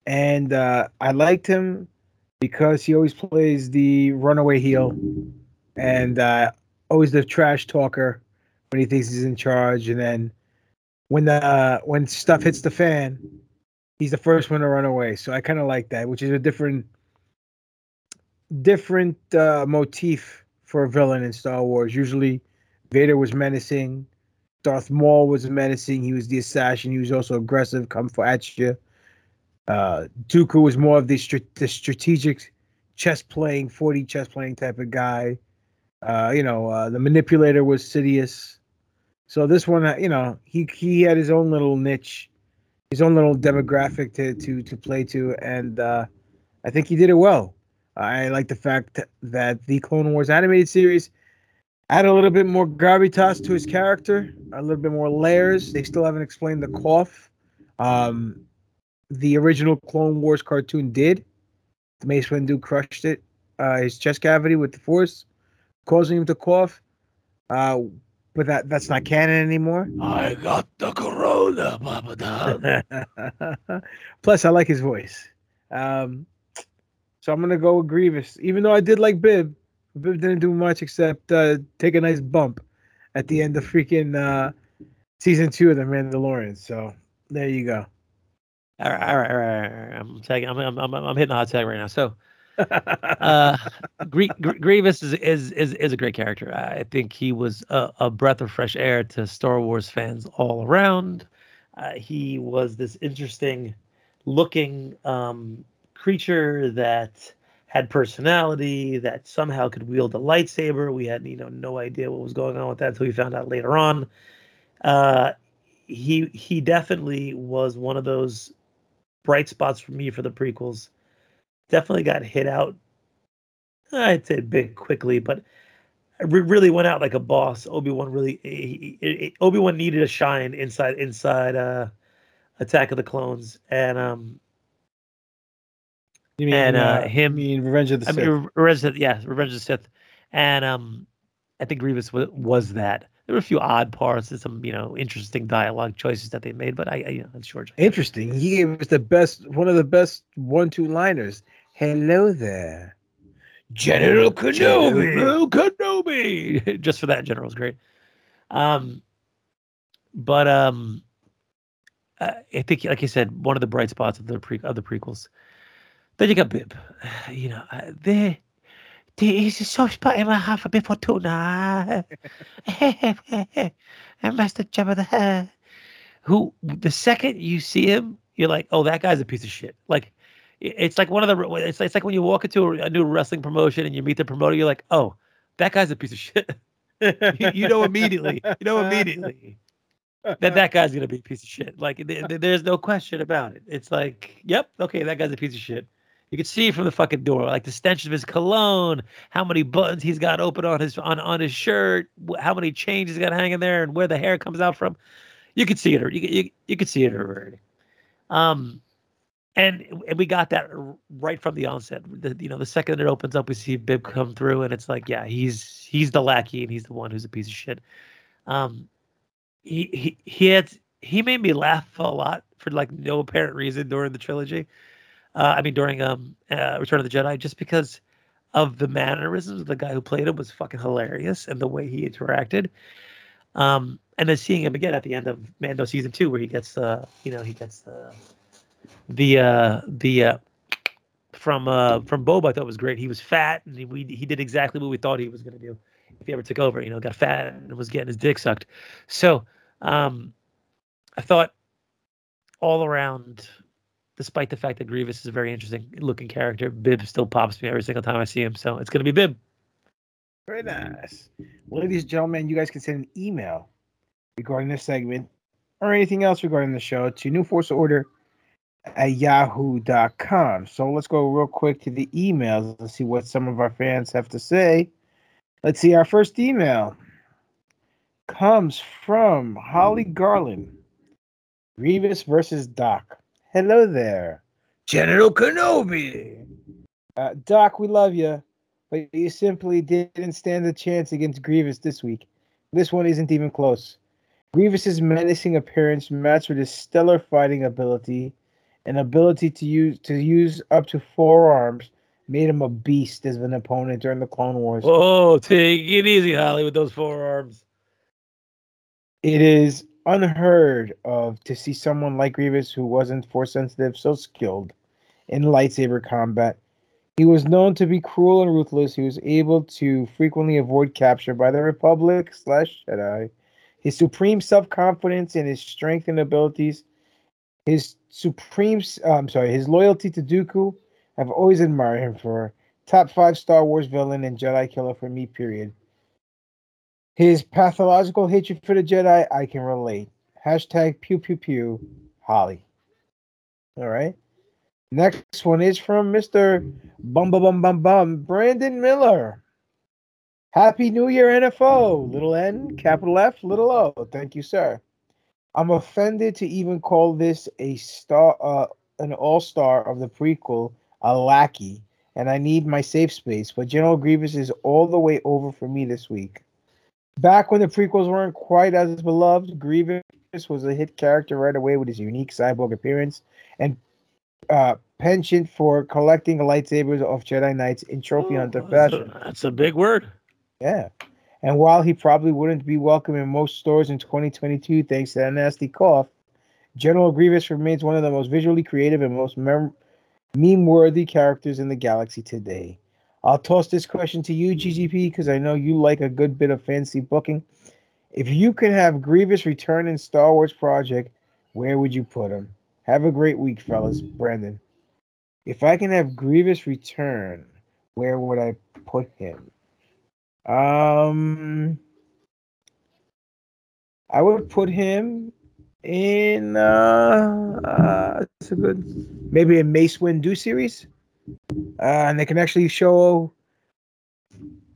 And uh, I liked him because he always plays the runaway heel and uh, always the trash talker when he thinks he's in charge. And then when the when stuff hits the fan, he's the first one to run away. So I kind of like that, which is a different different uh, motif for a villain in Star Wars. Usually, Vader was menacing, Darth Maul was menacing. He was the assassin. He was also aggressive, come for at you. Uh, Dooku was more of the, the strategic chess playing, 40 chess playing type of guy. Uh, you know, uh, the manipulator was Sidious. So this one, uh, you know, he he had his own little niche, his own little demographic to to to play to, and uh, I think he did it well. I like the fact that the Clone Wars animated series add a little bit more gravitas to his character, a little bit more layers. They still haven't explained the cough. Um, the original Clone Wars cartoon did. The Mace Windu crushed it, uh, his chest cavity with the Force, causing him to cough. Uh, but that that's not canon anymore. I got the corona, Papa [laughs] Plus, I like his voice. Um, So I'm gonna go with Grievous, even though I did like Bib. Bib didn't do much except uh, take a nice bump at the end of freaking uh, season two of The Mandalorian. So there you go. All right, all right, all right. All right. I'm tagging. I'm, I'm, I'm, I'm hitting the hot tag right now. So, [laughs] uh, Grie- Gr- Grievous is, is is is a great character. I think he was a, a breath of fresh air to Star Wars fans all around. Uh, he was this interesting looking um, creature that had personality, that somehow could wield a lightsaber. We had you know no idea what was going on with that until we found out later on. Uh, he he definitely was one of those bright spots for me for the prequels. Definitely got hit out. I'd say a bit quickly, but re- really went out like a boss. Obi Wan really Obi Wan needed a shine inside inside uh, Attack of the Clones, and um, You mean and uh, uh, him you mean Revenge of the I Sith? mean, Revenge of, yeah, Revenge of the Sith, and um, I think Grievous was, was that. There were a few odd parts and some you know interesting dialogue choices that they made, but I, I you know, I'm sure. Interesting. He gave us the best, one of the best one-two liners. Hello there, General Kenobi. General Kenobi. [laughs] Just for that, General was great. Um, but um, uh, I think, like you said, one of the bright spots of the pre of the prequels. Then you got Bib. [sighs] You know, uh, is a soft spot in my heart for Bib Fortuna. [laughs] and Master Jabba the Hutt. Who the second you see him, you're like, oh, that guy's a piece of shit. Like, it's like one of the. It's it's like when you walk into a, a new wrestling promotion and you meet the promoter, you're like, oh, that guy's a piece of shit. [laughs] you, you know immediately. You know immediately that that guy's gonna be a piece of shit. Like th- th- there's no question about it. It's like, yep, okay, that guy's a piece of shit. You can see from the fucking door, like the stench of his cologne, how many buttons he's got open on his on, on his shirt, how many chains he's got hanging there, and where the hair comes out from. You could see it. You you, you could see it already. Um, and and we got that right from the onset. The, you know, the second it opens up, we see Bib come through, and it's like, yeah, he's he's the lackey, and he's the one who's a piece of shit. Um, he he he had he made me laugh a lot for like no apparent reason during the trilogy. Uh, I mean, during um uh, Return of the Jedi, just because of the mannerisms of the guy who played him was fucking hilarious, and the way he interacted. Um, and then seeing him again at the end of Mando season two, where he gets the you know he gets the the uh the uh from uh from Boba, I thought was great. He was fat, and he we, he did exactly what we thought he was going to do if he ever took over. You know, got fat and was getting his dick sucked. So um, I thought all around, despite the fact that Grievous is a very interesting looking character, Bib still pops me every single time I see him. So it's going to be Bib. Very nice. Well, ladies and gentlemen, you guys can send an email regarding this segment or anything else regarding the show to New Force Order at yahoo.com. So let's go real quick to the emails and see what some of our fans have to say. Let's see. Our first email comes from Holly Garland. Grievous versus Doc. Hello there, General Kenobi. Uh, Doc, we love you, but you simply didn't stand a chance against Grievous this week. This one isn't even close. Grievous's menacing appearance matched with his stellar fighting ability and ability to use to use up to four arms made him a beast as an opponent during the Clone Wars. Oh, take it easy, Holly, with those forearms. It is unheard of to see someone like Grievous who wasn't force sensitive so skilled in lightsaber combat. He was known to be cruel and ruthless. He was able to frequently avoid capture by the Republic slash Jedi. His supreme self confidence and his strength and abilities, his supreme, uh, I'm sorry, his loyalty to Dooku, I've always admired him for. Top five Star Wars villain and Jedi killer for me, period. His pathological hatred for the Jedi, I can relate. Hashtag pew pew pew, Holly. All right. Next one is from Mr. Bum Bum Bum Bum Bum, Brandon Miller. Happy New Year, NFO. Little N, capital F, little O. Thank you, sir. I'm offended to even call this a star, uh, an all-star of the prequel, a lackey, and I need my safe space. But General Grievous is all the way over for me this week. Back when the prequels weren't quite as beloved, Grievous was a hit character right away with his unique cyborg appearance and uh, penchant for collecting lightsabers off Jedi Knights in trophy hunter That's a, fashion. that's a big word. Yeah. And while he probably wouldn't be welcome in most stores in 2022 thanks to that nasty cough, General Grievous remains one of the most visually creative and most mem- meme-worthy characters in the galaxy today. I'll toss this question to you, GGP, because I know you like a good bit of fancy booking. If you could have Grievous return in Star Wars project, where would you put him? Have a great week, fellas. Brandon. If I can have Grievous return, where would I put him? Um, I would put him in. Uh, uh it's a good, maybe a Mace Windu series, uh, and they can actually show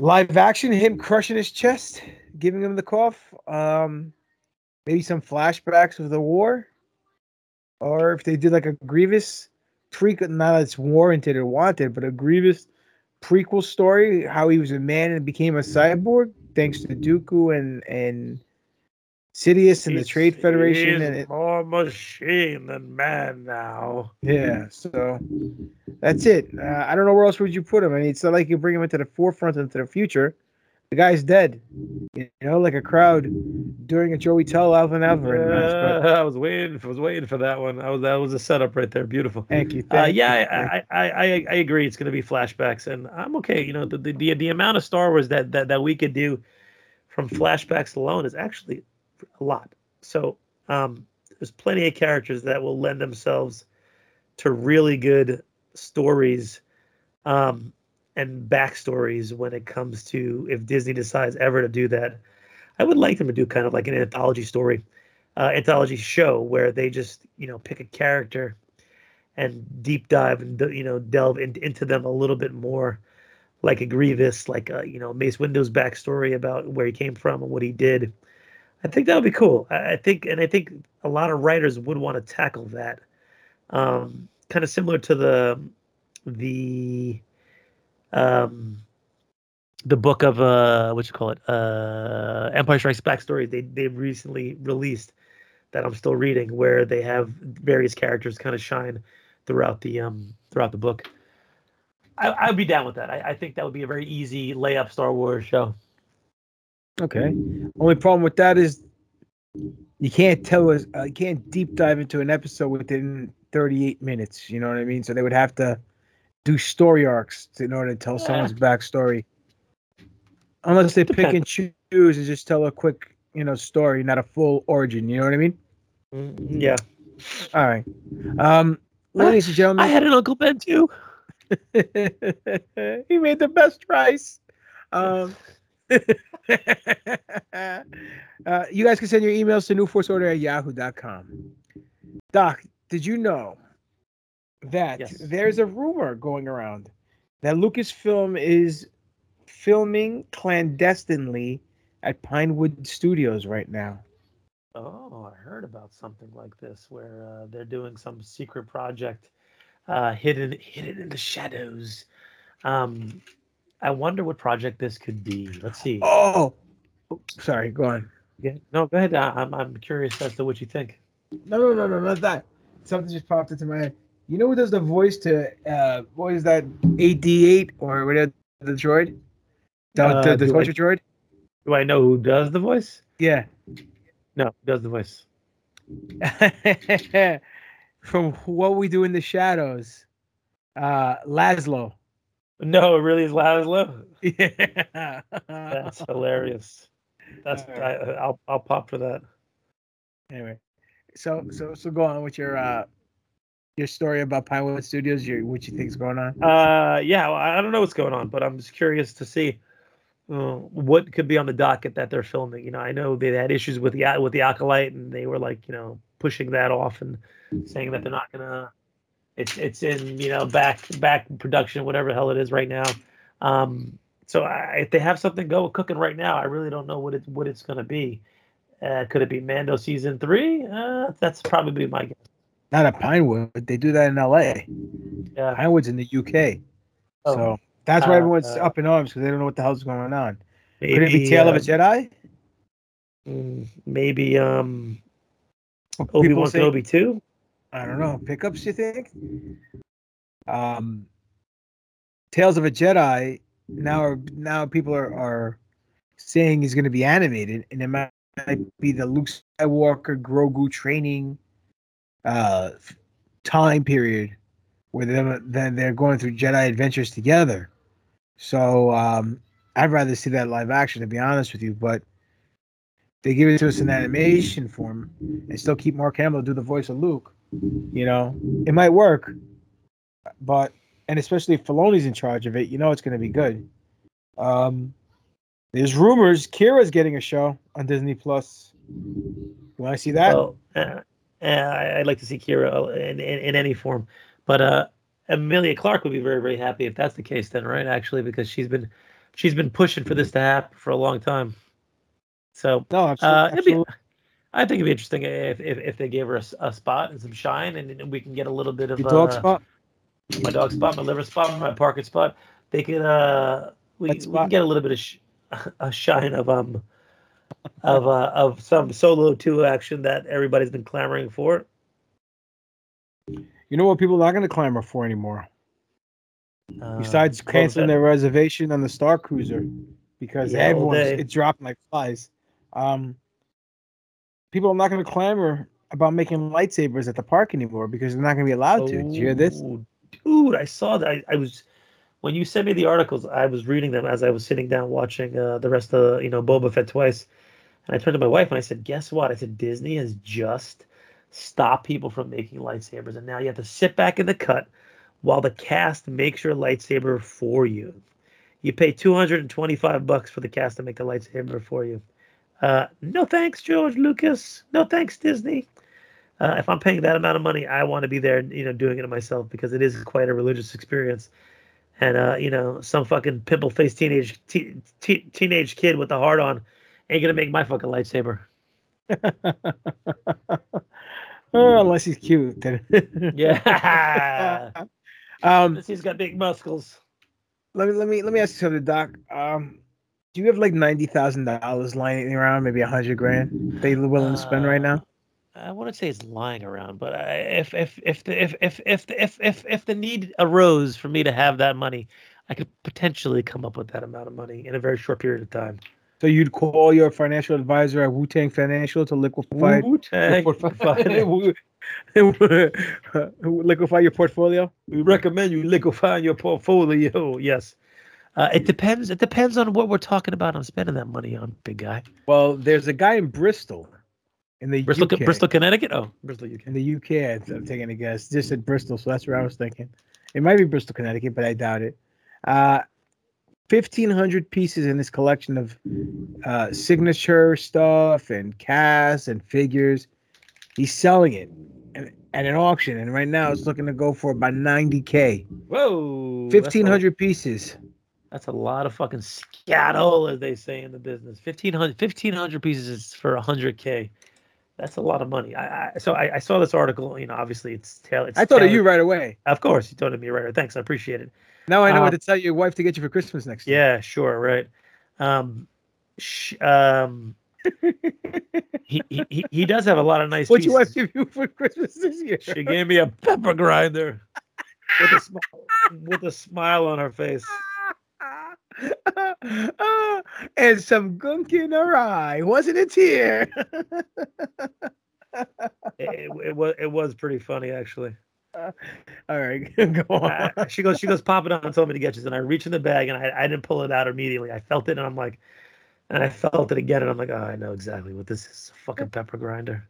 live action him crushing his chest, giving him the cough. Um, maybe some flashbacks of the war, or if they did like a Grievous prequel, not that it's warranted or wanted, but a Grievous prequel story, how he was a man and became a cyborg, thanks to Dooku and and Sidious and the Trade Federation. And it, more machine than man now. yeah, so that's it. Uh, I don't know where else would you put him. I mean, it's not like you bring him into the forefront into the future. The guy's dead. You know, like a crowd during a Joey Tell Alvin Alvarez match. Uh, [laughs] I was waiting. I was waiting for that one. I was that was a setup right there. Beautiful. Thank you. Uh, yeah, you, I, I, I, I I agree. It's going to be flashbacks, and I'm okay. You know, the, the the the amount of Star Wars that that that we could do from flashbacks alone is actually a lot. So um, there's plenty of characters that will lend themselves to really good stories um, and backstories when it comes to if Disney decides ever to do that. I would like them to do kind of like an anthology story, uh, anthology show where they just you know pick a character and deep dive and you know delve in, into them a little bit more, like a Grievous, like a, you know Mace Windu's backstory about where he came from and what he did. I think that would be cool. I, think, and I think a lot of writers would want to tackle that, um, kind of similar to the the um the book of uh what you call it? Uh empire strikes back story they they recently released that i'm still reading where they have various characters kind of shine throughout the um throughout the book. I i'd be down with that. I, I think that would be a very easy layup star wars show Okay. Only problem with that is you can't tell us. Uh, you can't deep dive into an episode within 38 minutes. You know what I mean? So they would have to do story arcs in order to tell someone's backstory. Unless they pick and choose and just tell a quick, you know, story, not a full origin. You know what I mean? Mm, yeah All right. Um, ladies and gentlemen, i had an uncle ben too [laughs] he made the best rice. Um, [laughs] uh, you guys can send your emails to newforceorder at yahoo.com. Doc, did you know that Yes. there's a rumor going around that Lucasfilm is filming clandestinely at Pinewood Studios right now? Oh, I heard about something like this where uh, they're doing some secret project, uh, hidden hidden in the shadows. Um, I wonder what project this could be. Let's see. Oh, sorry, go on. Yeah, no, go ahead. I, I'm I'm curious as to what you think. No, no, no, no, not that. Something just popped into my head. You know who does the voice to uh what is that 8D8 or whatever the droid? The, Uh, the, the do I- torture droid? Do I know who does the voice? Yeah. No, does the voice? [laughs] From what we do in the shadows. Uh Laszlo. No, it really is Laszlo. [laughs] Yeah. That's hilarious. That's I, I'll I'll pop for that. anyway. So so so go on with your uh your story about Pinewood Studios, your what you think's going on. Uh, yeah, well, I don't know what's going on, but I'm just curious to see uh, what could be on the docket that they're filming. You know, I know they had issues with the with the acolyte, and they were like, you know, pushing that off and saying that they're not gonna. It's it's in you know back back production, whatever the hell it is right now. Um, so I, if they have something go cooking right now, I really don't know what it what it's gonna be. Uh, could it be Mando season three? Uh, that's probably my guess. Not at Pinewood, but they do that in LA. Yeah. Pinewood's in the UK. Oh. So that's why Uh, everyone's uh, up in arms because they don't know what the hell's going on. Could it be Maybe, Tale of a uh, Jedi? Mm, maybe um Obi Wan Kenobi two. I don't know. Pickups, you think? Um, Tales of a Jedi. Now, are, now people are, are saying he's going to be animated, and it might, might be the Luke Skywalker Grogu training uh, time period where they're, then they're going through Jedi adventures together. So um, I'd rather see that live action, to be honest with you. But they give it to us in animation form and still keep Mark Hamill do the voice of Luke. You know, it might work, but and especially if Filoni's in charge of it, you know it's going to be good. Um, there's rumors Qi'ra's getting a show on Disney Plus. You want to see that? Well, uh, uh, I'd like to see Kira in, in, in any form, but uh, Emilia Clarke would be very very happy if that's the case. Then, right? Actually, because she's been she's been pushing for this to happen for a long time. So no, uh, it'd be, I think it'd be interesting if, if, if they gave her a, a, spot and some shine, and, we can get a little bit of Your dog uh, spot? my dog spot, my liver spot, my Parker spot. They could uh, we, we can get a little bit of sh- [laughs] a shine of um of uh of some solo two action that everybody's been clamoring for. You know what people are not going to clamor for anymore? Uh, Besides canceling their reservation on the Star Cruiser because Yeah, everyone's it's dropping like flies. Um, people are not going to clamor about making lightsabers at the park anymore because they're not going to be allowed to. Did you hear this? Oh, dude, I saw that. I, I was when you sent me the articles, I was reading them as I was sitting down watching uh, the rest of you know Boba Fett twice, and I turned to my wife and I said, "Guess what?" I said, "Disney has just stopped people from making lightsabers, and now you have to sit back in the cut while the cast makes your lightsaber for you. You pay two hundred and twenty-five bucks for the cast to make the lightsaber for you. Uh, no thanks, George Lucas. No thanks, Disney." uh, if I'm paying that amount of money, I want to be there, you know, doing it myself because it is quite a religious experience. And uh, you know, some fucking pimple faced teenage te- te- teenage kid with the heart on ain't gonna make my fucking lightsaber. [laughs] Oh, unless he's cute. [laughs] Yeah. [laughs] um, he's got big muscles. let me let me let me ask you something, Doc. Um, do you have like ninety thousand dollars lying around, maybe a hundred grand you're willing to spend right now? Uh, I wouldn't say it's lying around, but if if if the, if if if if if if the need arose for me to have that money, I could potentially come up with that amount of money in a very short period of time. So you'd call your financial advisor at Wu Tang Financial to liquefy Wu-Tang your portfolio. [laughs] [laughs] liquefy your portfolio. We recommend you liquefy your portfolio. Yes. Uh, it depends. It depends on what we're talking about. I'm spending that money on, big guy. Well, there's a guy in Bristol, in the Bristol, UK. Bristol, Connecticut. Oh, Bristol, UK. In the UK, I'm taking a guess. Just at Bristol, so that's where I was thinking. It might be Bristol, Connecticut, but I doubt it. Uh, 1,500 pieces in this collection of uh, signature stuff and casts and figures. He's selling it at, at an auction, and right now it's looking to go for about 90k. Whoa. 1,500 pieces. That's a lot of fucking scattle, as they say in the business. 1500, 1500 pieces is for 100K. That's a lot of money. I, I so I, I saw this article. You know, obviously it's tail. It's I thought of you right away. Of course, you told me right. Away. Thanks, I appreciate it. Now I know Um, what to tell your wife to get you for Christmas next year. Yeah, sure, right. Um, sh- um, [laughs] he, he he does have a lot of nice. What'd your pieces. wife give you for Christmas this year? She gave me a pepper grinder with a smile, with a smile on her face. [laughs] And some gunk in her eye. Wasn't it here? [laughs] It, it was it was pretty funny actually. [laughs] All right, go on. Uh, she goes, she goes, pop it on and told me to get you. And I reach in the bag and I, I didn't pull it out immediately. I felt it and I'm like, and I felt it again and I'm like, oh, I know exactly what this is. A fucking pepper grinder.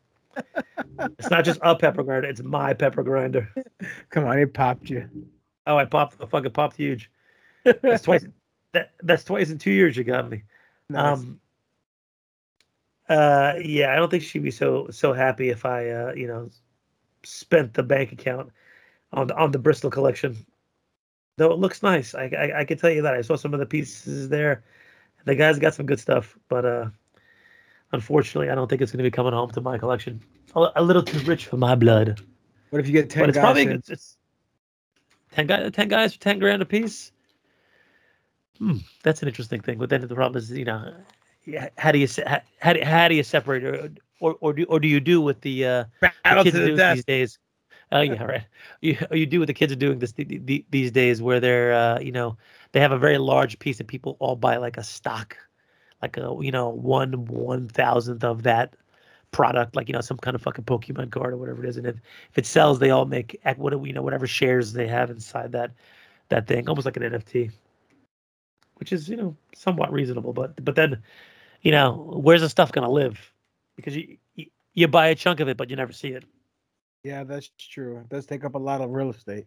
it's not just a pepper grinder, it's my pepper grinder. Come on, it popped you. Oh, I popped the fucking popped huge. That's twice. [laughs] That that's twice in two years you got me. Nice. Um. Uh. Yeah, I don't think she'd be so so happy if I uh you know spent the bank account on the on the Bristol collection. Though it looks nice, I I, I can tell you that I saw some of the pieces there. The guy's got some good stuff, but uh, unfortunately, I don't think it's going to be coming home to my collection. A, a little too rich for my blood. What if you get ten But it's guys? probably in? it's, it's ten guys ten guys for ten grand a piece. Hmm, that's an interesting thing. But then the problem is, you know, how do you how, how, do, how do you separate or or or do, or do you do with the uh, the kids the these days? Oh yeah, right. You you do what the kids are doing this the, the, these days, where they're uh, you know they have a very large piece and people all buy like a stock, like a you know one one thousandth of that product, like you know some kind of fucking Pokemon card or whatever it is, and if if it sells, they all make what you know whatever shares they have inside that that thing, almost like an NFT, which is you know somewhat reasonable. But but then, you know, where's the stuff gonna live? Because you you, you buy a chunk of it, but you never see it. Yeah, that's true. It does take up a lot of real estate.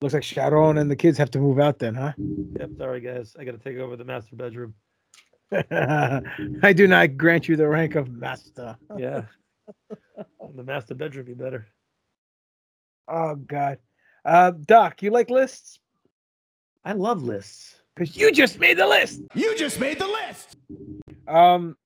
Looks like Sharon and the kids have to move out then, huh? Yep. Sorry guys, I got to take over the master bedroom. [laughs] I do not grant you the rank of master. Yeah. [laughs] the master bedroom be better. Oh God, uh, Doc, you like lists? I love lists because you just made the list. You just made the list. Um,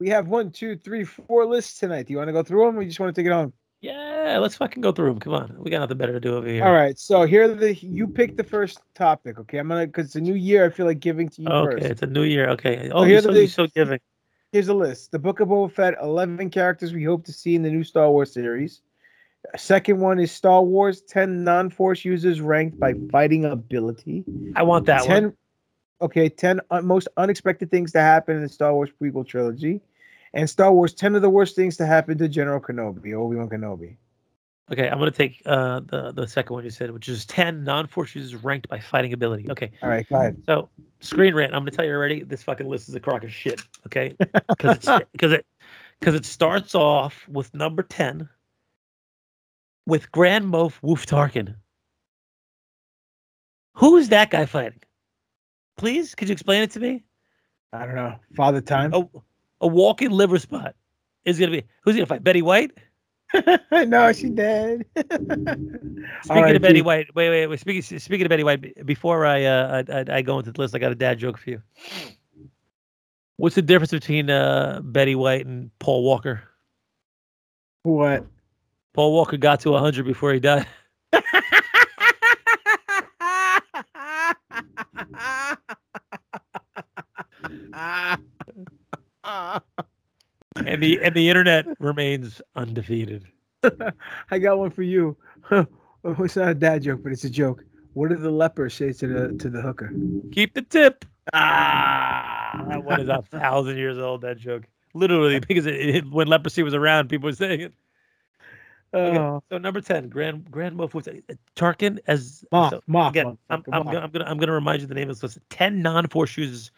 we have one, two, three, four lists tonight. Do you want to go through them, or you just want to take it on? Yeah, let's fucking go through them. Come on, we got nothing better to do over here. All right, so here the you pick the first topic. Okay, I'm gonna because it's a new year. I feel like giving to you Okay, first. it's a new year. Okay. So Oh, you're here's so, the- you're so giving. Here's a list: The Book of Boba Fett, 11 characters we hope to see in the new Star Wars series. Second one is Star Wars, 10 non-force users ranked by fighting ability. I want that 10, one. Okay, 10 un- most unexpected things to happen in the Star Wars prequel trilogy. And Star Wars, 10 of the worst things to happen to General Kenobi, Obi-Wan Kenobi. Okay, I'm gonna take uh the the second one you said, which is ten non-force users ranked by fighting ability. Okay. All right, go ahead. So screen rant. I'm gonna tell you already. This fucking list is a crock of shit. Okay, because because [laughs] it because it starts off with number ten with Grand Moff Woof Tarkin. Who is that guy fighting? Please, could you explain it to me? I don't know. Father Time. A, a walking liver spot is gonna be who's he gonna fight? Betty White. [laughs] no, she dead. [laughs] Speaking of Betty White, wait, wait, wait. Speaking speaking of Betty White, before I uh I, I, I go into the list, I got a dad joke for you. What's the difference between uh Betty White and Paul Walker? What? Paul Walker got to 100 before he died. and the and the internet remains undefeated. [laughs] I got one for you. [laughs] it's not a dad joke, but it's a joke. What did the leper say to the to the hooker? Keep the tip. Ah, that one is a thousand years old. That joke, literally, because it, it, when leprosy was around, people were saying it. Okay, Oh. so number ten, Grand Grand Moff Woof- uh, Tarkin as Moff, so, Moff, again. I'm motherfucker, I'm, Moff. gonna, I'm gonna I'm gonna remind you the name of this list. Ten non-force users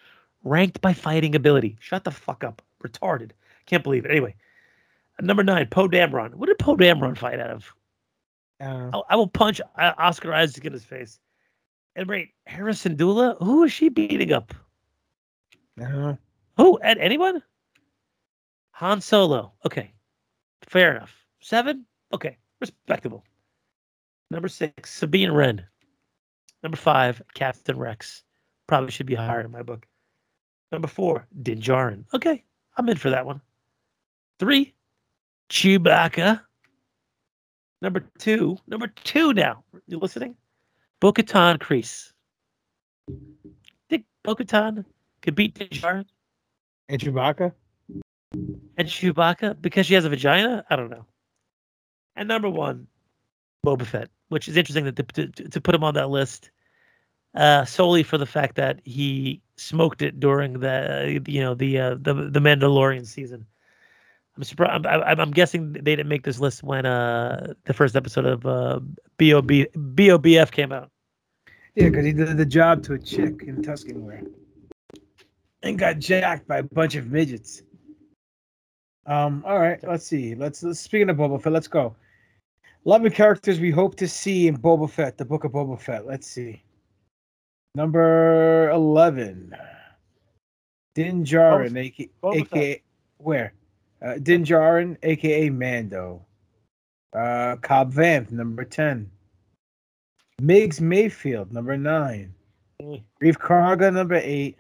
ranked by fighting ability. Shut the fuck up. Retarded. Can't believe it. Anyway, number nine, Poe Dameron. What did Poe Dameron fight out of? Uh, I, I will punch uh, Oscar Isaac in his face. And wait, Hera Syndulla. Who is she beating up? I. Who? Ed, anyone? Han Solo. Okay. Fair enough. Seven? Okay. Respectable. Number six, Sabine Wren. Number five, Captain Rex. Probably should be higher in my book. Number four, Din Djarin. Okay. I'm in for that one. Three, Chewbacca. Number two, number two now. You listening? Bo Katan Kryze. Think Bo Katan could beat Din Djarin? And Chewbacca? and Chewbacca because she has a vagina? I don't know. And number one, Boba Fett, which is interesting that to, to, to put him on that list uh, solely for the fact that he smoked it during the you know the uh, the the Mandalorian season. I'm surprised. I'm, I'm, I'm guessing they didn't make this list when uh, the first episode of uh, Bob Bobf came out. Yeah, because he did the job to a chick in Tusken wear. And got jacked by a bunch of midgets. Um, all right, let's see. Let's, let's speaking of Boba Fett, let's go. Eleven characters we hope to see in Boba Fett, the book of Boba Fett. Let's see. Number eleven. Din Djarin, Boba- aka, Boba aka where? Uh, Din Djarin, aka Mando. Uh, Cobb Vanth, number ten. Migs Mayfield, number nine. Greef Karga, number eight.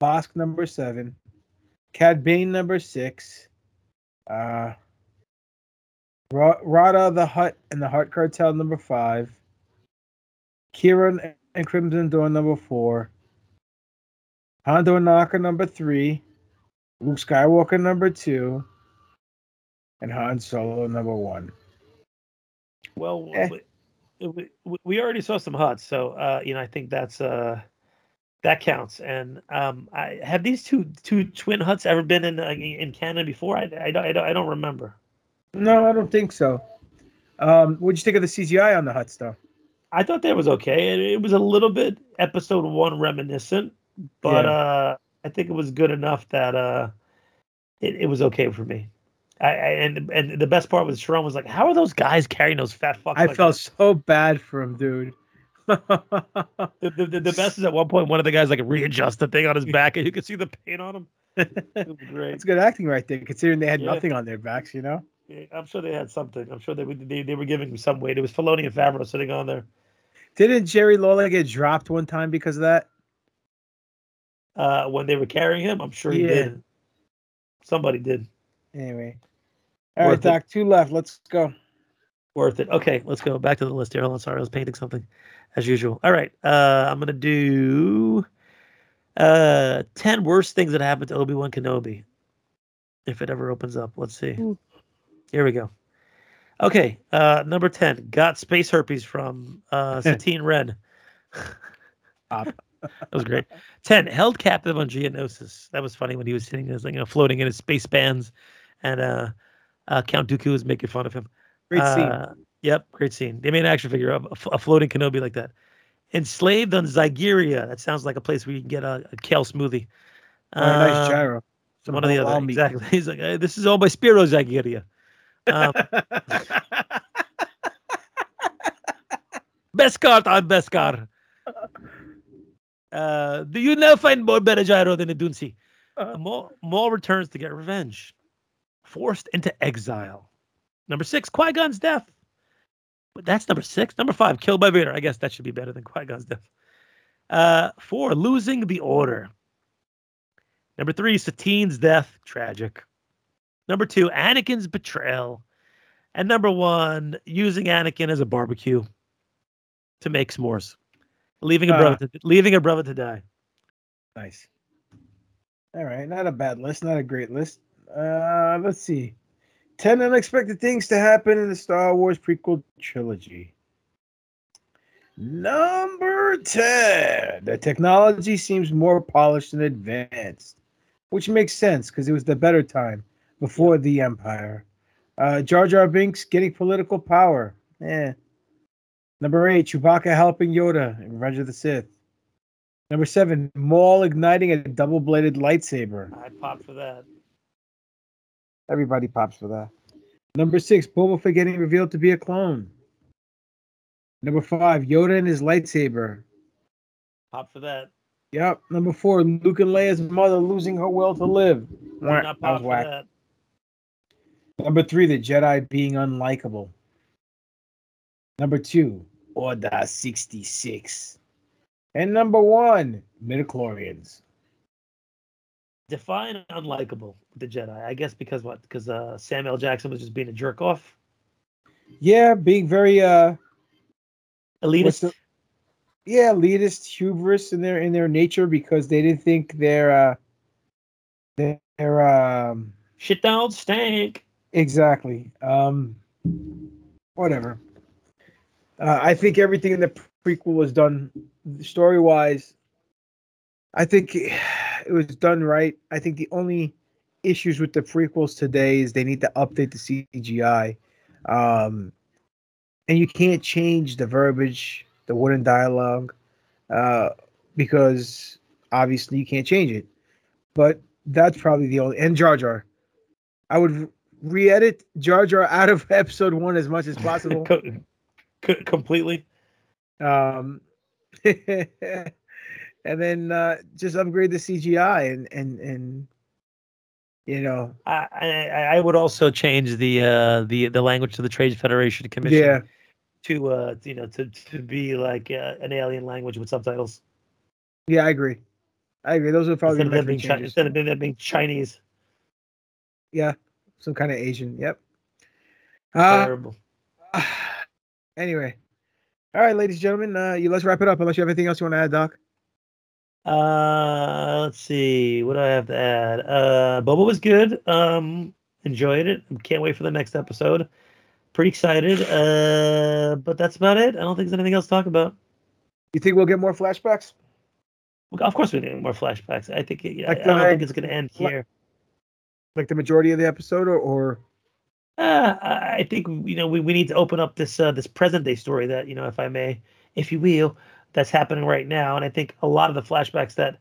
Bossk, number seven. Cad Bane, number six. Uh, Ra- Rada the Hutt and the Hutt Cartel, number five. Kieran and Crimson Dawn, number four. Hondo Ohnaka, number three. Luke Skywalker, number two. And Han Solo, number one. Well, Eh. we, we, we already saw some Hutts, so uh, you know I think that's uh that counts. And um, I have these two two twin Hutts ever been in uh, in Canada before? I, I, don't, I don't I don't remember. No, I don't think so. Um, what'd you think of the CGI on the Hutts, though? I thought that was okay. It, it was a little bit episode one reminiscent, but Yeah. uh, I think it was good enough that uh, it, it was okay for me. I, I and and the best part was Sharon was like, "How are those guys carrying those fat fucks?" I like felt that?" so bad for him, dude. the, the, the, the best is at one point one of the guys like readjust the thing on his [laughs] back and you could see the paint on him. It was great. It's good acting right there, considering they had Yeah. nothing on their backs, you know? Yeah, I'm sure they had something. I'm sure they were they, they were giving him some weight. It was Filoni and Favreau sitting on there. Didn't Jerry Lawler get dropped one time because of that? Uh, when they were carrying him, I'm sure he Yeah. did. Somebody did. Anyway. All right, Worth it. Doc, two left. Let's go. Worth it. Okay, let's go back to the list here. Hold on, sorry, I was painting something as usual. All right, uh, I'm gonna do uh ten worst things that happened to Obi Wan Kenobi. If it ever opens up, let's see. Here we go. Okay, uh, number ten got space herpes from uh, [laughs] Satine Ren. [laughs] that was great. Ten held captive on Geonosis. That was funny when he was sitting, you know, floating in his space bands, and uh, uh, Count Dooku was making fun of him. Great scene. Uh, Yep, great scene. They made an action figure of a floating Kenobi like that. Enslaved on Zygeria. That sounds like a place where you can get a, a kale smoothie. Nice Um, gyro. Some one or the other. Exactly. [laughs] He's like, "Hey, this is owned by Spiro Zygeria. Um, Beskar on Beskar. Uh, do you now find more better gyro than a Dunsi? Maul, Maul returns to get revenge. Forced into exile. Number six, Qui Gon's death. But that's number six. Number five, killed by Vader. I guess that should be better than Qui Gon's death. Uh, four, losing the order. Number three, Satine's death. Tragic. Number two, Anakin's betrayal. And number one, using Anakin as a barbecue to make s'mores. Leaving a Ah. brother to, leaving a brother to die. Nice. All right, not a bad list, not a great list. Uh, let's see. 10 unexpected things to happen in the Star Wars prequel trilogy. Number 10. The technology seems more polished and advanced, which makes sense because it was the better time before the Empire. Uh, Jar Jar Binks getting political power. Eh. Number 8. Chewbacca helping Yoda in Revenge of the Sith. Number 7. Maul igniting a double bladed lightsaber. I popped for that. Everybody pops for that. Number six, Boba Fett getting revealed to be a clone. Number five, Yoda and his lightsaber. Pop for that. Yep. Number four, Luke and Leia's mother losing her will to live. Not pop for whack. that. Number three, the Jedi being unlikable. Number two, Order 66. And number one, midichlorians. Define unlikable the Jedi. I guess because what? Because uh, Samuel Jackson was just being a jerk off. Yeah, being very uh Elitist. the- yeah, elitist, hubris in their in their nature because they didn't think their uh their um Shit down stank. Exactly. Um, whatever. Uh, I think everything in the prequel was done story wise. I think it was done right. I think the only issues with the prequels today is they need to update the CGI. Um, and you can't change the verbiage, the wooden dialogue, uh, because obviously you can't change it. But that's probably the only. And Jar Jar. I would re-edit Jar Jar out of [laughs] episode one as much as possible. Co- co- completely. um, [laughs] and then uh, just upgrade the CGI and and and you know I, I I would also change the uh the the language to the Trade Federation Commission. Yeah. To uh you know to to be like uh, an alien language with subtitles yeah I agree. I agree. Those are probably instead of being Chi- instead of them being Chinese. yeah, some kind of Asian. Yep. Uh, Terrible. [sighs] anyway, all right, ladies and gentlemen, uh, you let's wrap it up. Unless you have anything else you want to add, Doc. Uh, let's see. What do I have to add? Uh, Boba was good. Um, enjoyed it. Can't wait for the next episode. pretty excited. Uh, but that's about it. I don't think there's anything else to talk about. You think we'll get more flashbacks? Of course, we're getting more flashbacks. I think I, Like I don't think it's going to end here. Like the majority of the episode, or, or Uh, I think you know we, we need to open up this uh, this present day story that you know, if I may, if you will, that's happening right now. And I think a lot of the flashbacks that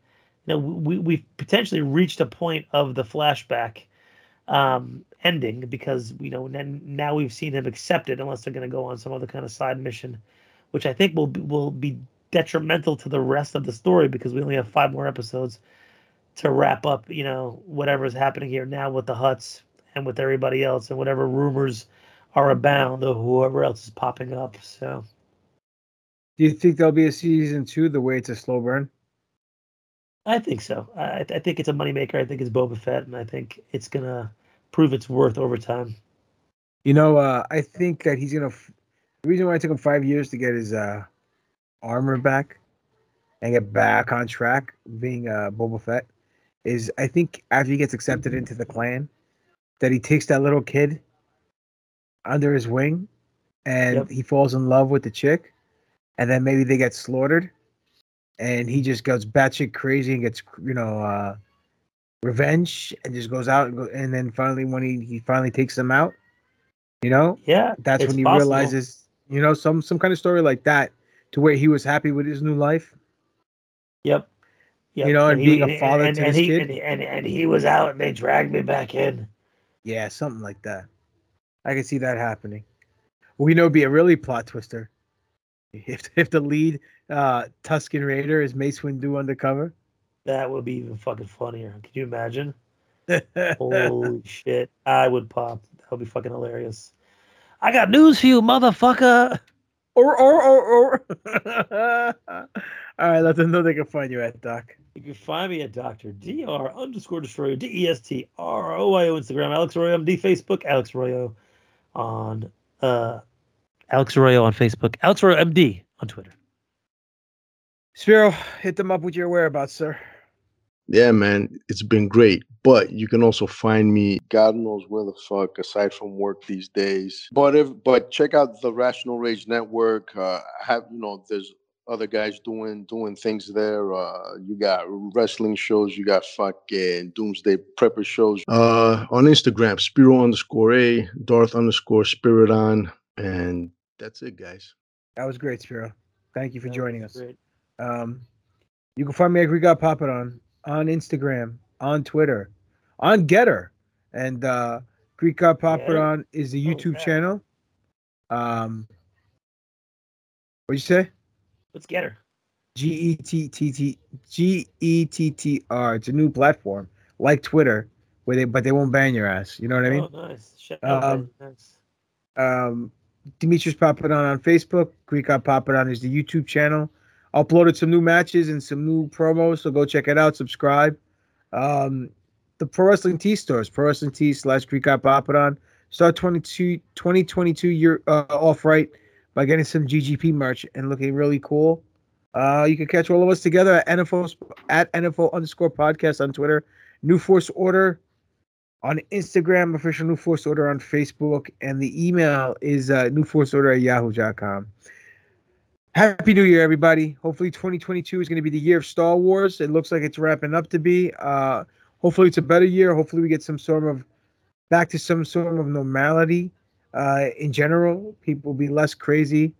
you know we we've potentially reached a point of the flashback um, ending because you know now we've seen him accepted unless they're going to go on some other kind of side mission, which I think will be, will be detrimental to the rest of the story because we only have five more episodes to wrap up you know whatever's happening here now with the Hutts and with everybody else and whatever rumors are abound of whoever else is popping up so do you think there'll be a season two? The way it's a slow burn. i think so i, I think it's a moneymaker i think it's boba fett and i think it's gonna prove its worth over time You know, uh, I think that he's gonna. F- the reason why it took him five years to get his uh, armor back and get back on track, being uh, Boba Fett, is I think after he gets accepted into the clan, that he takes that little kid under his wing, and Yep. he falls in love with the chick, and then maybe they get slaughtered, and he just goes batshit crazy and gets you know uh, revenge and just goes out and, go, and then finally when he, he finally takes them out you know yeah that's when he possible. realizes you know some some kind of story like that to where he was happy with his new life yep Yep. You know, and he- being a father and, to and this he, kid. And, and, and he was out and they dragged me back in. Yeah something like that. I can see that happening. We know it'd be a really plot twister. [laughs] If if the lead uh Tusken raider is mace windu undercover. That would be even fucking funnier. Can you imagine? [laughs] Holy shit. I would pop. That would be fucking hilarious. I got news for you motherfucker. Or or or or [laughs] all right let them know they can find you at doc You can find me at Dr. Dr. underscore destroyer D E S T R O I O Instagram, Alex Arroyo MD Facebook, Alex Arroyo on uh Alex Arroyo on Facebook, Alex Arroyo MD on Twitter. Spiro, hit them up with your whereabouts, sir. Yeah, man, it's been great. But you can also find me, God knows where the fuck, aside from work these days. But if, but check out the Rational Rage Network. Uh, have you know, there's other guys doing doing things there. Uh, you got wrestling shows. You got fucking Doomsday Prepper shows. Uh, on Instagram, Spiro underscore A, Darth underscore Spirit on, and that's it, guys. That was great, Spiro. Thank you for That joining was us. great. Um, you can find me at Greek God Papadon on Instagram, on Twitter, on Gettr, and uh, Greek God Papadon is the YouTube channel. Um, what'd you say? Let's get her. G E T T T G E T T R. It's a new platform like Twitter, where they but they won't ban your ass. You know what I mean? Oh, nice. Shout Um, nice. um, Demetrius Papadon on Facebook. Greek Papadon is the YouTube channel. Uploaded some new matches and some new promos, so go check it out. Subscribe. Um, the Pro Wrestling T stores, Pro Wrestling T slash Greek Papadon. Start 22, 2022 year uh, off right by getting some GGP merch and looking really cool. Uh, you can catch all of us together at NFO at NFO underscore podcast on Twitter. New Force Order on Instagram, official New Force Order on Facebook, and the email is uh, newforceorder at yahoo.com. Happy New Year, everybody. Hopefully, 2022 is going to be the year of Star Wars. It looks like it's wrapping up to be. Uh, hopefully, it's a better year. Hopefully, we get some sort of back to some sort of normality uh, in general. People be less crazy,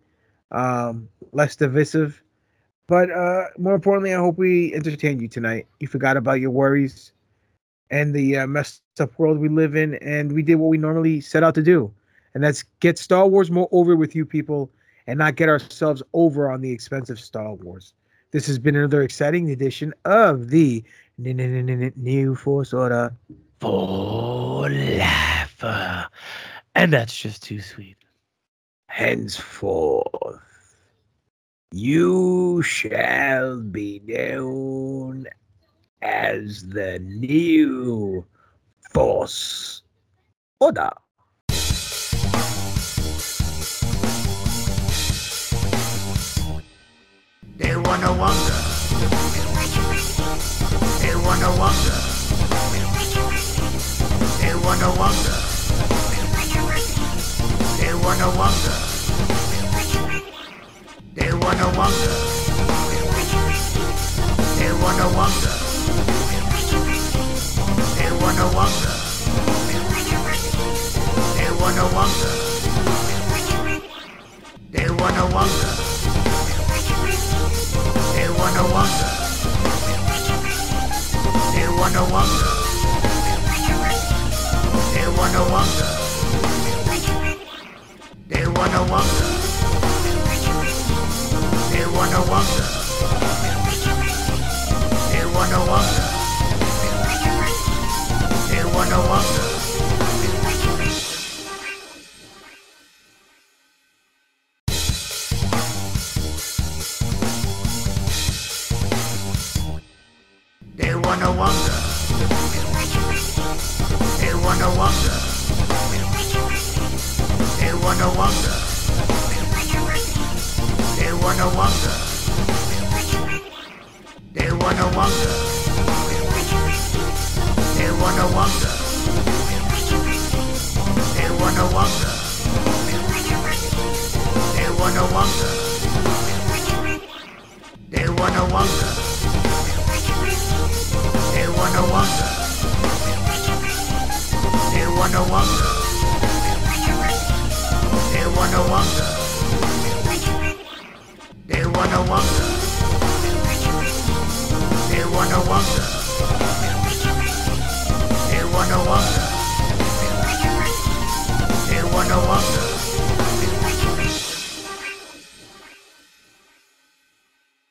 um, less divisive. But uh, more importantly, I hope we entertained you tonight. You forgot about your worries and the uh, messed up world we live in, and we did what we normally set out to do, and that's get Star Wars more over with you people, and not get ourselves over on the expense of Star Wars. This has been another exciting edition of the New Force Order for life, and that's just too sweet. henceforth. You shall be known as the new Force Order. They wanna wonder. They wanna wonder. They wanna wonder. Wanna wonder. They wanna wonder. They wanna wonder. They wanna wonder. They wanna wonder. They wanna wonder. They wanna wonder. They wanna wonder. They wanna wonder. Wanawanga. They wonder. They Wanawanga. They wonder.